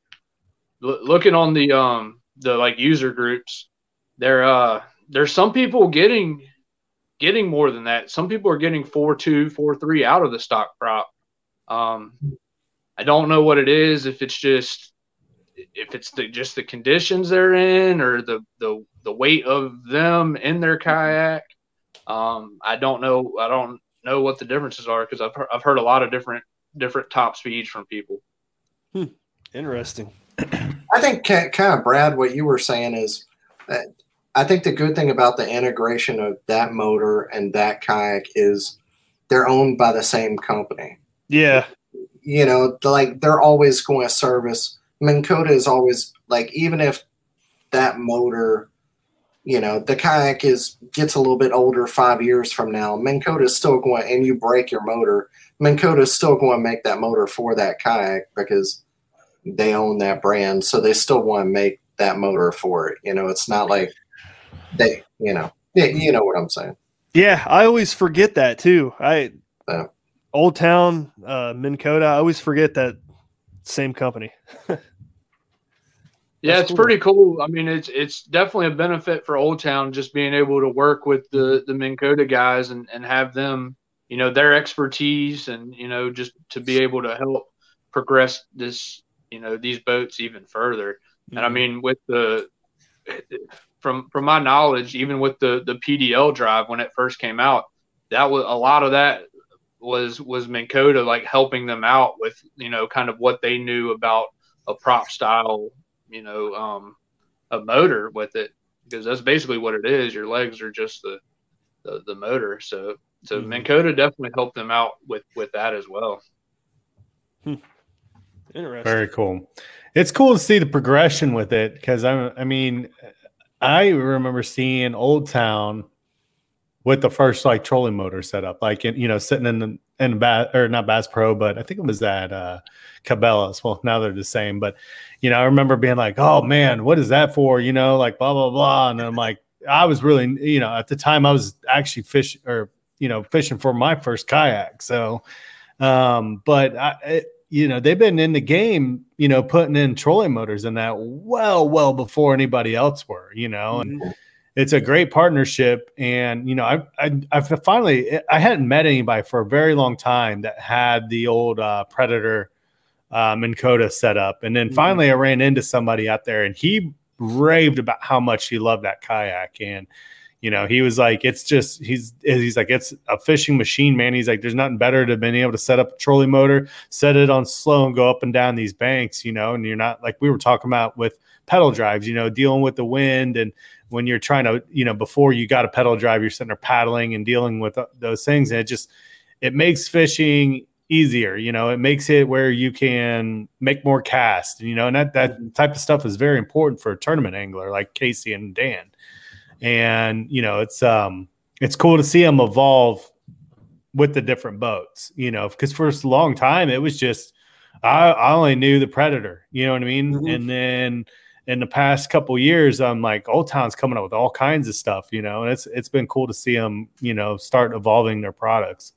Speaker 4: L- looking on the um the like user groups there uh there's some people getting getting more than that. Some people are getting four two four three out of the stock prop. Um i don't know what it is if it's just if it's the just the conditions they're in or the the the weight of them in their kayak. Um, I don't know. I don't know what the differences are because I've heard, I've heard a lot of different different top speeds from people.
Speaker 2: Interesting.
Speaker 3: I think kind of Brad, what you were saying is that I think the good thing about the integration of that motor and that kayak is they're owned by the same company.
Speaker 2: Yeah.
Speaker 3: You know, like they're always going to service. Minn Kota is always like, even if that motor, you know, the kayak is gets a little bit older five years from now, Minn Kota is still going, and you break your motor, Minn Kota is still going to make that motor for that kayak because they own that brand, so they still want to make that motor for it. You know, it's not like they, you know, yeah, you know what I'm saying.
Speaker 2: Yeah. I always forget that too. I. Old Town, uh, Minn Kota, I always forget that same company.
Speaker 4: Yeah,
Speaker 2: That's
Speaker 4: it's
Speaker 2: cool.
Speaker 4: pretty cool. I mean, it's it's definitely a benefit for Old Town just being able to work with the the Minn Kota guys and and have them, you know, their expertise and you know just to be able to help progress this, you know, these boats even further. And I mm-hmm. mean, with the from from my knowledge, even with the the PDL drive when it first came out, that was a lot of that was was Minn Kota like helping them out with you know kind of what they knew about a prop style you know um a motor with it because that's basically what it is. Your legs are just the the, the motor. So so
Speaker 2: Mhm.
Speaker 4: Minn Kota definitely helped them out with with that as well.
Speaker 2: Interesting.
Speaker 1: Very cool. It's cool to see the progression with it because I, I mean, I remember seeing Old Town with the first like trolling motor setup, like in, you know, sitting in the in Bass or not Bass Pro, but I think it was at uh, Cabela's. Well, now they're the same, but you know, I remember being like, "Oh man, what is that for?" You know, like blah blah blah, and I'm like, I was really, you know, at the time I was actually fish or you know fishing for my first kayak, so. Um, but I, it, you know, they've been in the game, you know, putting in trolling motors in that well, well before anybody else were, you know, and it's a great partnership. And, you know, I, I, I finally, I hadn't met anybody for a very long time that had the old uh, Predator um, Minn Kota set up. And then finally I ran into somebody out there and he raved about how much he loved that kayak. And, You know, he was like, it's just he's he's like it's a fishing machine, man. He's like, there's nothing better to being able to set up a trolling motor, set it on slow, and go up and down these banks. You know, and you're not like we were talking about with pedal drives. You know, dealing with the wind and when you're trying to, you know, before you got a pedal drive, you're sitting there paddling and dealing with those things, and it just it makes fishing easier. You know, it makes it where you can make more cast. You know, and that that type of stuff is very important for a tournament angler like Casey and Dan and you know it's um it's cool to see them evolve with the different boats you know because for a long time it was just i, I only knew the predator you know what i mean mm-hmm. and then in the past couple years i'm like old town's coming up with all kinds of stuff you know and it's it's been cool to see them you know start evolving their products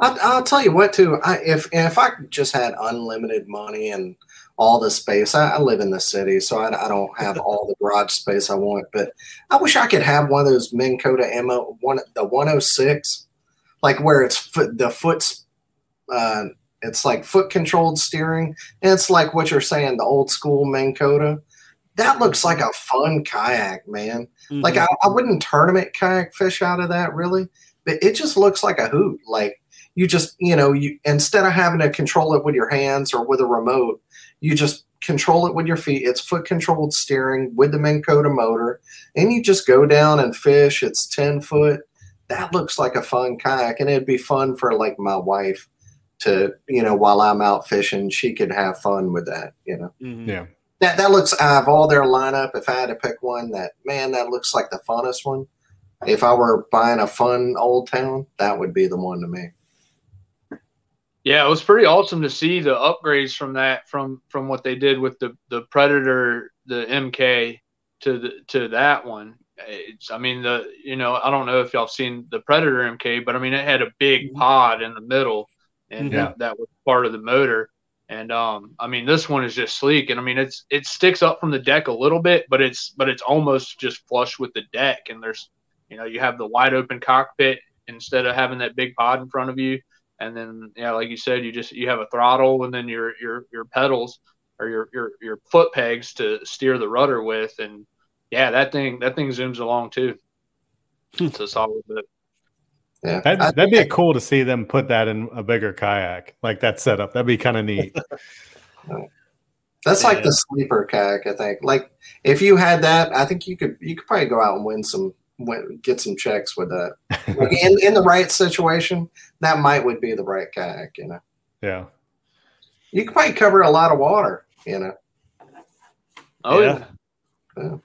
Speaker 3: I'll, I'll tell you what too I, if if i just had unlimited money and all the space. I, I live in the city, so I, I, don't have all the garage space I want. But I wish I could have one of those Minn Kota ammo one the 106, like where it's foot, the foot's uh, it's like foot controlled steering, and it's like what you're saying, the old school Minn Kota. That looks like a fun kayak, man. Mm-hmm. Like I, I wouldn't tournament kayak fish out of that really, but it just looks like a hoot. Like you just you know you instead of having to control it with your hands or with a remote you just control it with your feet. It's foot controlled steering with the Minn Kota motor, and you just go down and fish. It's 10 foot. That looks like a fun kayak, and it'd be fun for like my wife to, you know, while I'm out fishing, she could have fun with that, you know.
Speaker 1: Mm-hmm. Yeah.
Speaker 3: That, that looks out of all their lineup. If I had to pick one, that man, that looks like the funnest one. If I were buying a fun old town, that would be the one to me.
Speaker 4: Yeah, it was pretty awesome to see the upgrades from that from from what they did with the the Predator, the MK to the to that one. It's I mean the you know I don't know if y'all seen the Predator MK, but I mean it had a big mm-hmm. pod in the middle, and yeah. that, that was part of the motor. And um, I mean this one is just sleek, and I mean it's it sticks up from the deck a little bit, but it's but it's almost just flush with the deck, and there's you know you have the wide open cockpit instead of having that big pod in front of you and then yeah, like you said, you just you have a throttle and then your your your pedals or your your your foot pegs to steer the rudder with, and yeah, that thing that thing zooms along too. Hmm. it's a solid bit.
Speaker 1: Yeah, that'd, that'd be cool to see them put that in a bigger kayak, like that setup. That'd be kind of neat.
Speaker 3: That's yeah. like the sleeper kayak, I think. Like if you had that, I think you could you could probably go out and win some get some checks with that. in in the right situation, that might would be the right kayak, you know.
Speaker 1: Yeah.
Speaker 3: You could probably cover a lot of water, you know.
Speaker 4: Oh yeah. yeah.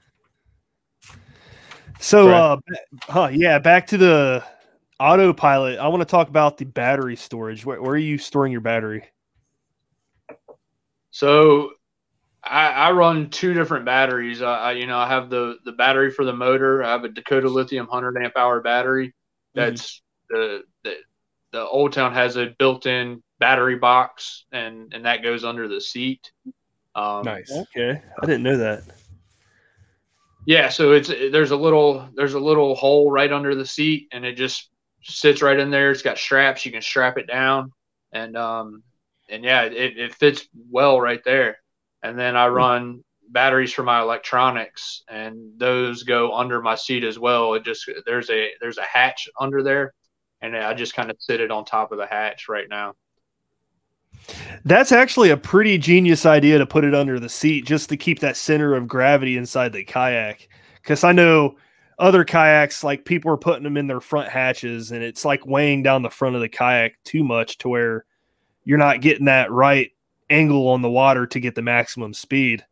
Speaker 2: So uh huh, yeah, back to the autopilot. I want to talk about the battery storage. Where, where are you storing your battery?
Speaker 4: So I, I, run two different batteries. I, I, you know, I have the the battery for the motor. I have a Dakota Lithium 100 amp hour battery. Mm-hmm. That's mm-hmm. the, the the Old Town has a built-in battery box, and and that goes under the seat.
Speaker 2: Um, nice. Okay, I didn't know that.
Speaker 4: Yeah, so it's there's a little there's a little hole right under the seat, and it just sits right in there. It's got straps. You can strap it down, and um and yeah, it, it fits well right there and then I run batteries for my electronics, and those go under my seat as well. It just there's a there's a hatch under there, and I just kind of sit it on top of the hatch right now.
Speaker 2: That's actually a pretty genius idea to put it under the seat just to keep that center of gravity inside the kayak. Because I know other kayaks, like people are putting them in their front hatches, and it's like weighing down the front of the kayak too much to where you're not getting that right angle on the water to get the maximum speed.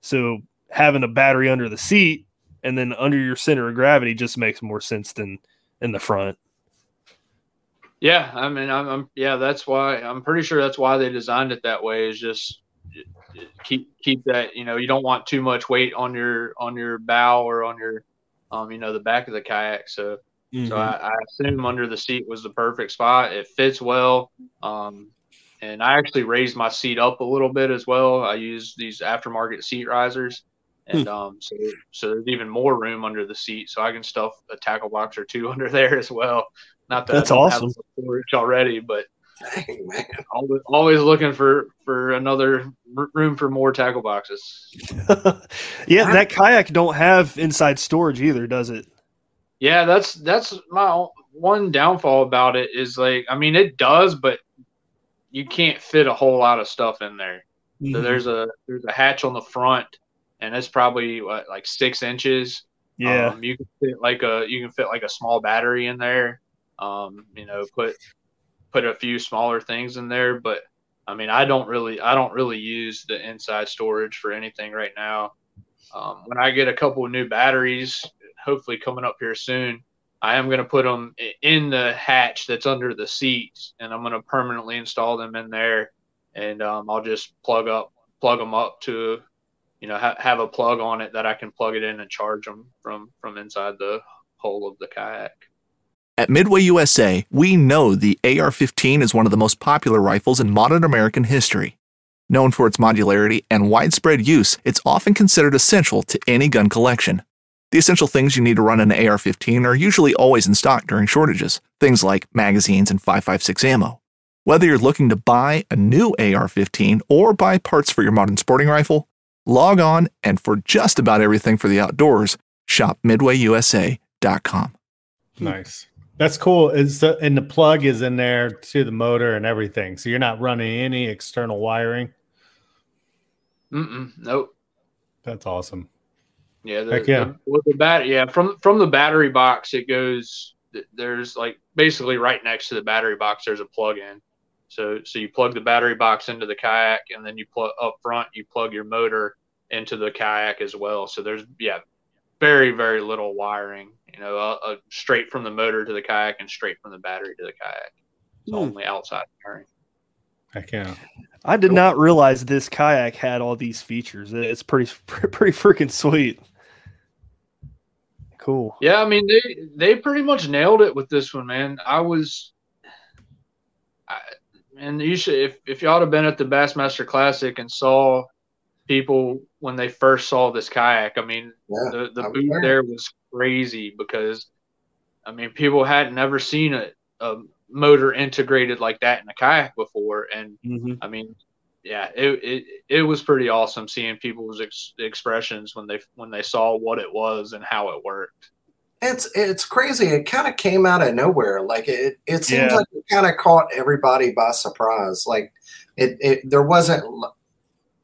Speaker 2: So having a battery under the seat and then under your center of gravity just makes more sense than in the front.
Speaker 4: Yeah, I mean, I'm, I'm, yeah, that's why I'm pretty sure that's why they designed it that way. Is just keep keep that you know you don't want too much weight on your on your bow or on your um you know the back of the kayak. So mm-hmm. so I, I assume under the seat was the perfect spot. It fits well. Um, and I actually raised my seat up a little bit as well. I use these aftermarket seat risers, and hmm. um, so so there's even more room under the seat, so I can stuff a tackle box or two under there as well. Not that
Speaker 2: that's awesome
Speaker 4: storage already, but
Speaker 3: Dang man.
Speaker 4: Always, always looking for for another room for more tackle boxes.
Speaker 2: yeah, that kayak don't have inside storage either, does it?
Speaker 4: Yeah, that's that's my one downfall about it is like I mean it does, but you can't fit a whole lot of stuff in there.
Speaker 2: Mm-hmm.
Speaker 4: So there's a there's a hatch on the front, and it's probably what, like six inches.
Speaker 2: Yeah.
Speaker 4: Um, you can fit like a you can fit like a small battery in there. Um, you know, put put a few smaller things in there, but I mean, I don't really I don't really use the inside storage for anything right now. Um, when I get a couple of new batteries, hopefully coming up here soon, I am going to put them in the hatch that's under the seats, and I'm going to permanently install them in there, and um, I'll just plug up plug them up to you know ha- have a plug on it that I can plug it in and charge them from from inside the hull of the kayak.
Speaker 5: At Midway USA, we know the AR 15 is one of the most popular rifles in modern American history. Known for its modularity and widespread use, it's often considered essential to any gun collection. The essential things you need to run an AR 15 are usually always in stock during shortages, things like magazines and 5.56 ammo. Whether you're looking to buy a new AR 15 or buy parts for your modern sporting rifle, log on and for just about everything for the outdoors, shop midwayusa.com.
Speaker 1: Nice. That's cool. Is the, and the plug is in there to the motor and everything. So you're not running any external wiring.
Speaker 4: Mm-mm, nope.
Speaker 1: That's awesome.
Speaker 4: Yeah, the,
Speaker 1: Heck yeah.
Speaker 4: The, with the bat, yeah, from from the battery box, it goes. There's like basically right next to the battery box. There's a plug-in. So so you plug the battery box into the kayak, and then you plug up front. You plug your motor into the kayak as well. So there's yeah, very very little wiring. You know, uh, uh, straight from the motor to the kayak and straight from the battery to the kayak. It's
Speaker 2: Hmm.
Speaker 4: only outside wiring.
Speaker 1: Heck yeah.
Speaker 2: I did not realize this kayak had all these features. It's pretty pretty freaking sweet. Cool.
Speaker 4: Yeah, I mean they they pretty much nailed it with this one, man. I was, I, and you should if if y'all have been at the Bassmaster Classic and saw people when they first saw this kayak. I mean,
Speaker 3: Yeah,
Speaker 4: the the
Speaker 3: I'm
Speaker 4: booth
Speaker 3: there.
Speaker 4: there was crazy because, I mean, people had never seen a, a motor integrated like that in a kayak before, and
Speaker 2: Mm-hmm.
Speaker 4: I mean, yeah, it it, it was pretty awesome seeing people's ex- expressions when they when they saw what it was and how it worked.
Speaker 3: It's it's crazy. It kind of came out of nowhere. Like it it seems
Speaker 2: Yeah.
Speaker 3: like it kind of caught everybody by surprise. Like it, it there wasn't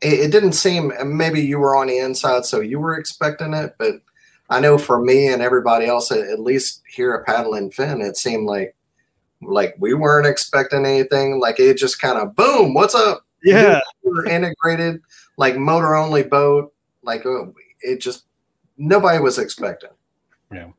Speaker 3: it, it didn't seem maybe you were on the inside so you were expecting it, but I know for me and everybody else at, at least here at Paddle and Fin, it seemed like like we weren't expecting anything. Like it just kind of boom, what's up?
Speaker 2: Yeah.
Speaker 3: We're integrated, like motor only boat. Like uh, it just nobody was expecting.
Speaker 4: Yeah,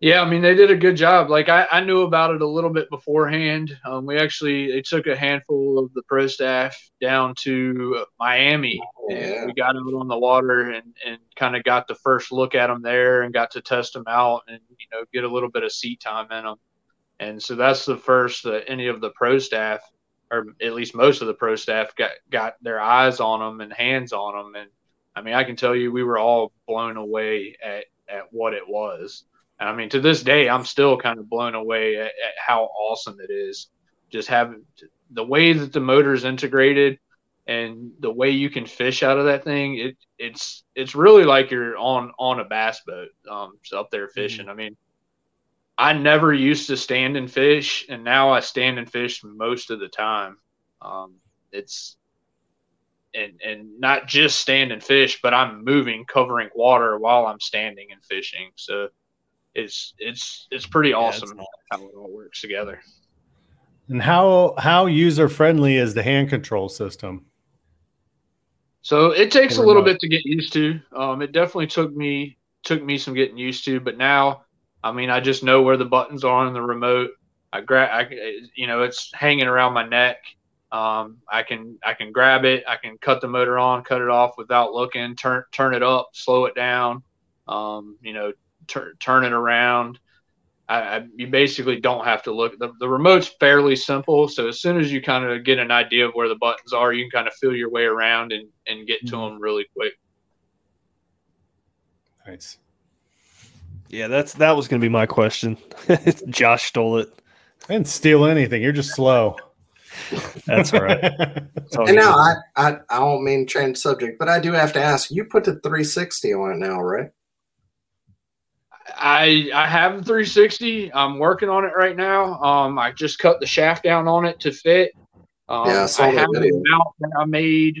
Speaker 4: Yeah, I mean they did a good job. Like I, I knew about it a little bit beforehand. Um, we actually they took a handful of the pro staff down to Miami,
Speaker 3: Yeah.
Speaker 4: and we got out on the water and, and kind of got the first look at them there, and got to test them out, and you know get a little bit of seat time in them. And so that's the first that any of the pro staff, or at least most of the pro staff, got got their eyes on them and hands on them. And I mean, I can tell you, we were all blown away at at what it was. And I mean, to this day, I'm still kind of blown away at, at how awesome it is. Just having the way that the motor is integrated and the way you can fish out of that thing. It it's it's really like you're on on a bass boat, um, up there fishing. I mean, I never used to stand and fish, and now I stand and fish most of the time. Um, it's and and not just stand and fish, but I'm moving, covering water while I'm standing and fishing. So it's it's it's pretty awesome how it all works together.
Speaker 1: And how how user friendly is the hand control system?
Speaker 4: So it takes a little bit to get used to. Um, it definitely took me took me some getting used to, but now, I mean, I just know where the buttons are on the remote. I grab, I, you know, it's hanging around my neck. Um, I can I can grab it. I can cut the motor on, cut it off without looking. Turn turn it up, slow it down. Um, you know, tur- turn it around. I, I, you basically don't have to look. The, the remote's fairly simple, so as soon as you kind of get an idea of where the buttons are, you can kind of feel your way around and, and get to
Speaker 1: Mhm.
Speaker 4: them really quick.
Speaker 1: Nice.
Speaker 2: Yeah, that's that was going to be my question. Josh stole it.
Speaker 1: I didn't steal anything. You're just slow.
Speaker 2: That's all right. That's all
Speaker 3: And now I, I I don't mean change subject, but I do have to ask. You put the 360 on it now, right?
Speaker 4: I I have a 360. I'm working on it right now. Um, I just cut the shaft down on it to fit. Um,
Speaker 3: Yeah, I saw
Speaker 4: I have a
Speaker 3: video.
Speaker 4: mount that I made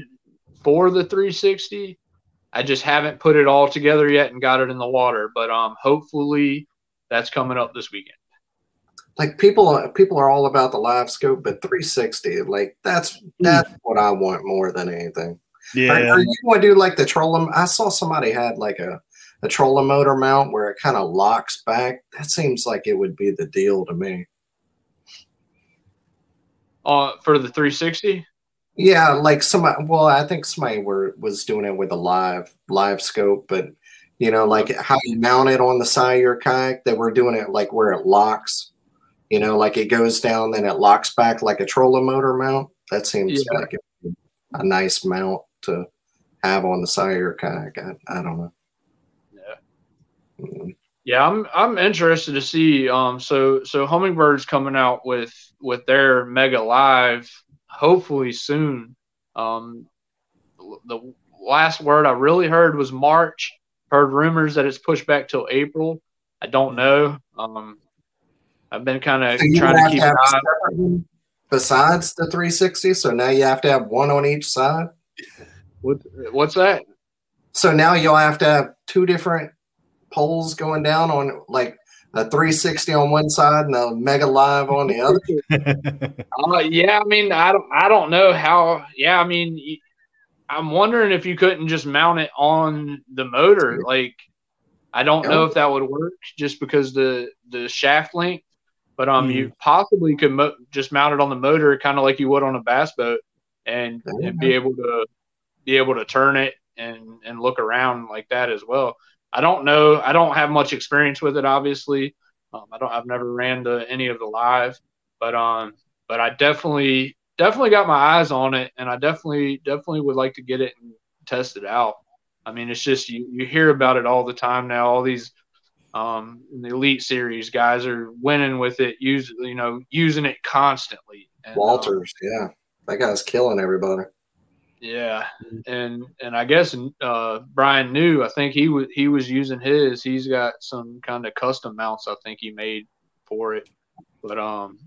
Speaker 4: for the 360. I just haven't put it all together yet and got it in the water. But um, hopefully that's coming up this weekend.
Speaker 3: Like people people are all about the live scope, but 360, like that's that's what I want more than anything. Or,
Speaker 2: yeah,
Speaker 3: or you want to do like the trolling? I saw somebody had like a a trolling motor mount where it kind of locks back. That seems like it would be the deal to me.
Speaker 4: Uh, for the 360.
Speaker 3: Yeah, like somebody. Well, I think somebody were was doing it with a live LiveScope, but you know, like how you mount it on the side of your kayak. They were doing it like where it locks. You know, like it goes down, then it locks back like a trolling motor mount. That seems
Speaker 4: Yeah.
Speaker 3: like a, a nice mount to have on the side of your kayak. I, I don't know.
Speaker 4: Yeah.
Speaker 3: Mm.
Speaker 4: Yeah, I'm I'm interested to see. Um, so so Humminbird's coming out with with their Mega Live, hopefully soon. Um, the last word I really heard was March. Heard rumors that it's pushed back till April. I don't know. Um, I've been kind of
Speaker 3: So
Speaker 4: trying to keep
Speaker 3: to
Speaker 4: an eye.
Speaker 3: besides the 360. So now you have to have one on each side.
Speaker 4: What, what's that?
Speaker 3: So now you'll have to have two different poles going down on like a 360 on one side and a Mega Live on the other.
Speaker 4: Uh, yeah, I mean, I don't, I don't know how. Yeah, I mean, I'm wondering if you couldn't just mount it on the motor. Like, I don't know if that would work just because the the shaft length. But um, you possibly could mo- just mount it on the motor, kind of like you would on a bass boat, and and be able to be able to turn it and and look around like that as well. I don't know. I don't have much experience with it, obviously. Um, I don't. I've never ran to any of the live, but um, but I definitely definitely got my eyes on it, and I definitely definitely would like to get it and test it out. I mean, it's just you you hear about it all the time now. All these um, the elite series guys are winning with it, use you know using it constantly. And, um,
Speaker 3: Walters, yeah. That guy's killing everybody.
Speaker 4: Yeah, and and I guess uh, Bryan New. I think he was he was using his. He's got some kind of custom mounts. I think he made for it. But um,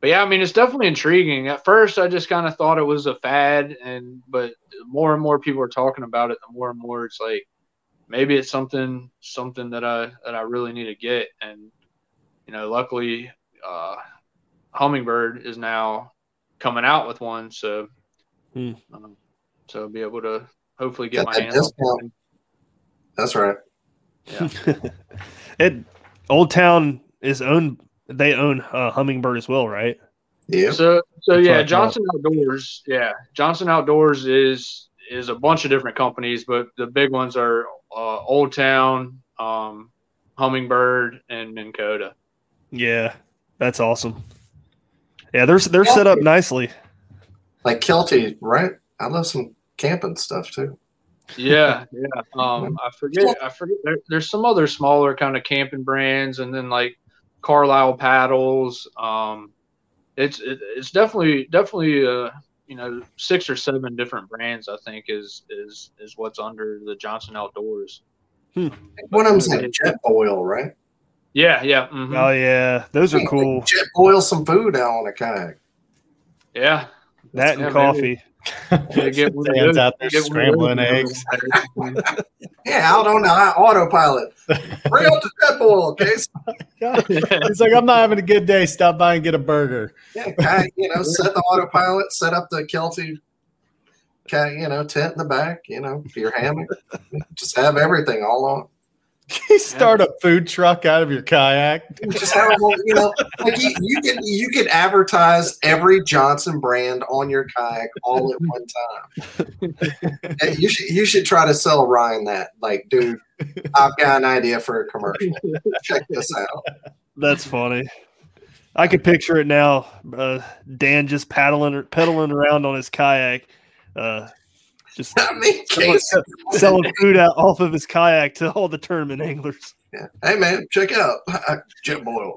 Speaker 4: but yeah, I mean, it's definitely intriguing. At first, I just kind of thought it was a fad, and but more and more people are talking about it, the more and more it's like maybe it's something something that I that I really need to get. And you know, luckily, uh, Humminbird is now coming out with one, so
Speaker 2: Hmm.
Speaker 4: um, so I'll be able to hopefully get
Speaker 3: Got
Speaker 4: my
Speaker 3: that
Speaker 4: hands on
Speaker 3: That's right. Yeah.
Speaker 2: it Old Town is owned. They own uh, Humminbird as well, right?
Speaker 3: Yeah.
Speaker 4: So so
Speaker 2: That's
Speaker 4: yeah,
Speaker 2: thought.
Speaker 4: Johnson Outdoors. Yeah, Johnson Outdoors is is a bunch of different companies, but the big ones are uh, Old Town, um, Humminbird, and Minn Kota.
Speaker 2: Yeah, that's awesome. Yeah, they're they're set up nicely.
Speaker 3: Like Kelty, right? I love some camping stuff too.
Speaker 4: Yeah, yeah. Um, I forget. I forget. There, there's some other smaller kind of camping brands, and then like Carlisle paddles. Um, it's it, it's definitely definitely uh you know six or seven different brands. I think is is is what's under the Johnson Outdoors.
Speaker 3: One of them's like jet oil, right?
Speaker 4: Yeah, yeah, mhm.
Speaker 2: Oh yeah, those are cool.
Speaker 3: Jetboil some food out on a kayak.
Speaker 4: yeah.
Speaker 2: That
Speaker 4: Yeah,
Speaker 2: and
Speaker 4: maybe.
Speaker 2: Coffee.
Speaker 4: They get one of
Speaker 1: Dan's out there
Speaker 4: get
Speaker 1: scrambling eggs.
Speaker 3: Yeah, out on the autopilot. Bring up the Jetboil, case.
Speaker 1: He's like, I'm not having a good day. Stop by and get a burger.
Speaker 3: Yeah, kayak, you know, set the autopilot, set up the Kelty, kayak, you know, tent in the back, you know, your hammock. Just have everything all on.
Speaker 1: You start a food truck out of your kayak.
Speaker 3: Just have a whole, you know, like you, you can you can advertise every Johnson brand on your kayak all at one time. And you should you should try to sell Ryan that. Like, dude, I've got an idea for a commercial. Check this out.
Speaker 2: That's funny. I could picture it now. Uh, Dan just paddling pedaling around on his kayak, uh, just selling, selling food out off of his kayak to all the tournament anglers.
Speaker 3: yeah. hey man, check out Jetboil.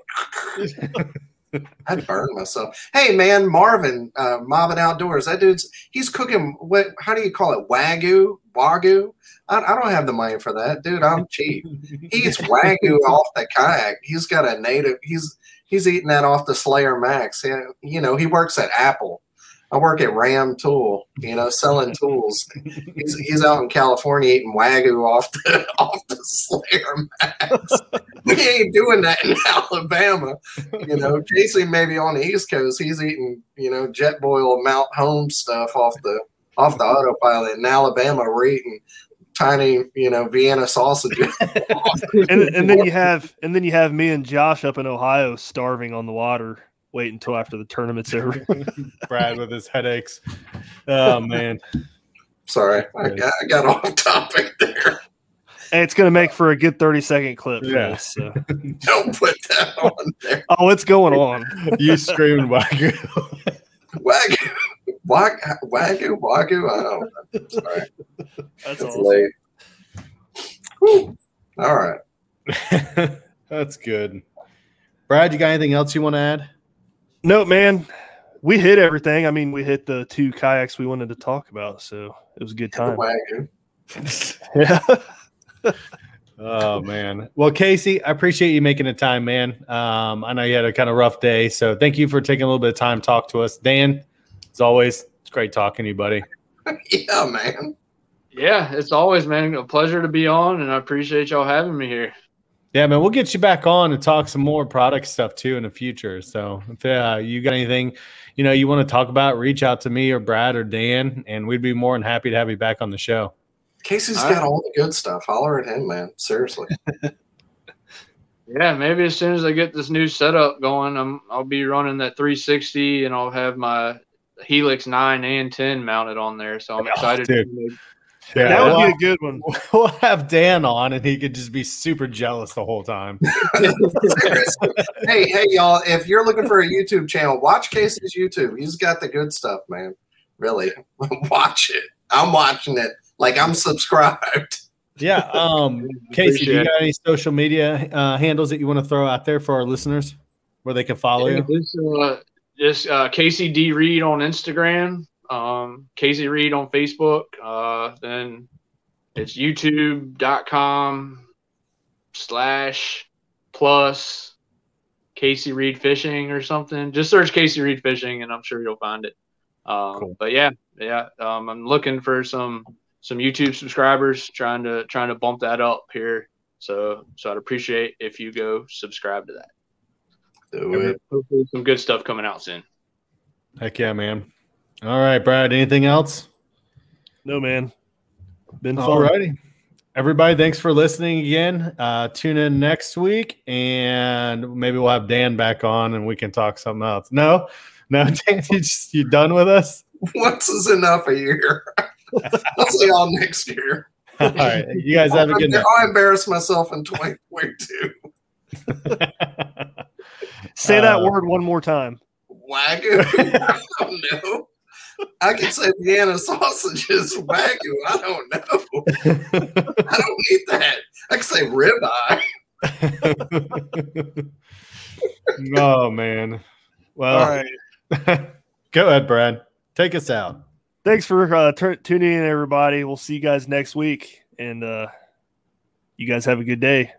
Speaker 3: I'd burn myself. Hey man, Marvin, uh, Mobbing Outdoors. That dude's he's cooking. What? How do you call it? Wagyu, wagyu. I, I don't have the money for that, dude. I'm cheap. He eats wagyu off the kayak. He's got a native. He's he's eating that off the Slayer Max. Yeah, you know, he works at Apple. I work at Ram Tool, you know, selling tools. He's, he's out in California eating wagyu off the off the Slayer Max. we ain't doing that in Alabama. You know, Casey maybe on the East Coast, he's eating, you know, Jetboil Mount Home stuff off the off the autopilot. In Alabama, we're eating tiny, you know, Vienna sausages.
Speaker 2: and, and then you have and then you have me and Josh up in Ohio starving on the water wait until after the tournament's over.
Speaker 1: Brad with his headaches. Oh man.
Speaker 3: Sorry, I got, I got off topic there.
Speaker 2: And it's going to make for a good 30 second clip.
Speaker 1: Yeah.
Speaker 2: This, so.
Speaker 3: Don't put that on there.
Speaker 2: Oh, it's going on.
Speaker 1: You screaming wagyu.
Speaker 3: Wagyu, wag, wagyu, wagyu. I don't know. Sorry,
Speaker 2: That's
Speaker 3: it's
Speaker 2: awesome.
Speaker 3: late. Whew. All right.
Speaker 1: That's good. Brad, you got anything else you want to add?
Speaker 2: No, man, we hit everything. I mean, we hit the two kayaks we wanted to talk about, so it was a good time.
Speaker 3: Wagyu.
Speaker 2: Yeah.
Speaker 1: Oh man. Well, Casey, I appreciate you making the time, man. Um, I know you had a kind of rough day, so thank you for taking a little bit of time to talk to us. Dan, as always, it's great talking to you, buddy.
Speaker 3: Yeah, man.
Speaker 4: Yeah, it's always, man, a pleasure to be on, and I appreciate y'all having me here.
Speaker 1: Yeah, man, we'll get you back on and talk some more product stuff too in the future. So if uh, you got anything, you know, you want to talk about, reach out to me or Brad or Dan, and we'd be more than happy to have you back on the show.
Speaker 3: Casey's
Speaker 4: All
Speaker 3: got
Speaker 4: right.
Speaker 3: all the good stuff. Holler at him, man. Seriously.
Speaker 4: Yeah, maybe as soon as I get this new setup going, I'm I'll be running that 360, and I'll have my Helix 9 and 10 mounted on there. So I'm excited.
Speaker 1: dude.
Speaker 4: to-
Speaker 1: Yeah,
Speaker 2: that would
Speaker 1: we'll,
Speaker 2: be a good one.
Speaker 1: we'll have Dan on, and he could just be super jealous the whole time.
Speaker 3: Hey, hey, y'all! If you're looking for a YouTube channel, watch Casey's YouTube. He's got the good stuff, man. Really, watch it. I'm watching it like I'm subscribed.
Speaker 1: Yeah, um, Casey, do you
Speaker 4: Appreciate
Speaker 1: got any social media uh, handles that you want to throw out there for our listeners where they can follow
Speaker 4: Yeah,
Speaker 1: you?
Speaker 4: Just, uh, just uh, Casey D Reed on Instagram, um, Casey Reed on Facebook. Uh, then it's youtube.com slash plus Casey Reed Fishing or something. Just search Casey Reed Fishing and I'm sure you'll find it. Um,
Speaker 1: Cool.
Speaker 4: But yeah, yeah, um, I'm looking for some some YouTube subscribers, trying to trying to bump that up here. So so I'd appreciate if you go subscribe to that.
Speaker 3: Do it.
Speaker 4: Hopefully some good stuff coming out soon.
Speaker 1: Heck yeah, man. All right, Brad. Anything else?
Speaker 2: No, man. Been fun.
Speaker 1: All righty. Everybody, thanks for listening again. Uh, tune in next week, and maybe we'll have Dan back on, and we can talk something else. No, no, Dan, you just you done with us?
Speaker 3: Once is enough a year. I'll see y'all next year.
Speaker 1: All right, you guys have a good night.
Speaker 3: I'll embarrass myself in 2022.
Speaker 2: Say that
Speaker 1: Uh,
Speaker 2: word one more time.
Speaker 3: Wagyu? I don't know. I can say Vienna sausages. Wagyu? I don't know. I don't eat that. I can say ribeye.
Speaker 1: oh man. Well,
Speaker 2: right.
Speaker 1: go ahead, Brad. Take us out.
Speaker 2: Thanks for uh, tur tuning in, everybody. We'll see you guys next week. And uh, you guys have a good day.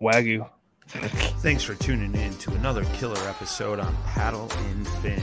Speaker 2: Wagyu.
Speaker 6: Thanks for tuning in to another killer episode on Paddle and Fin.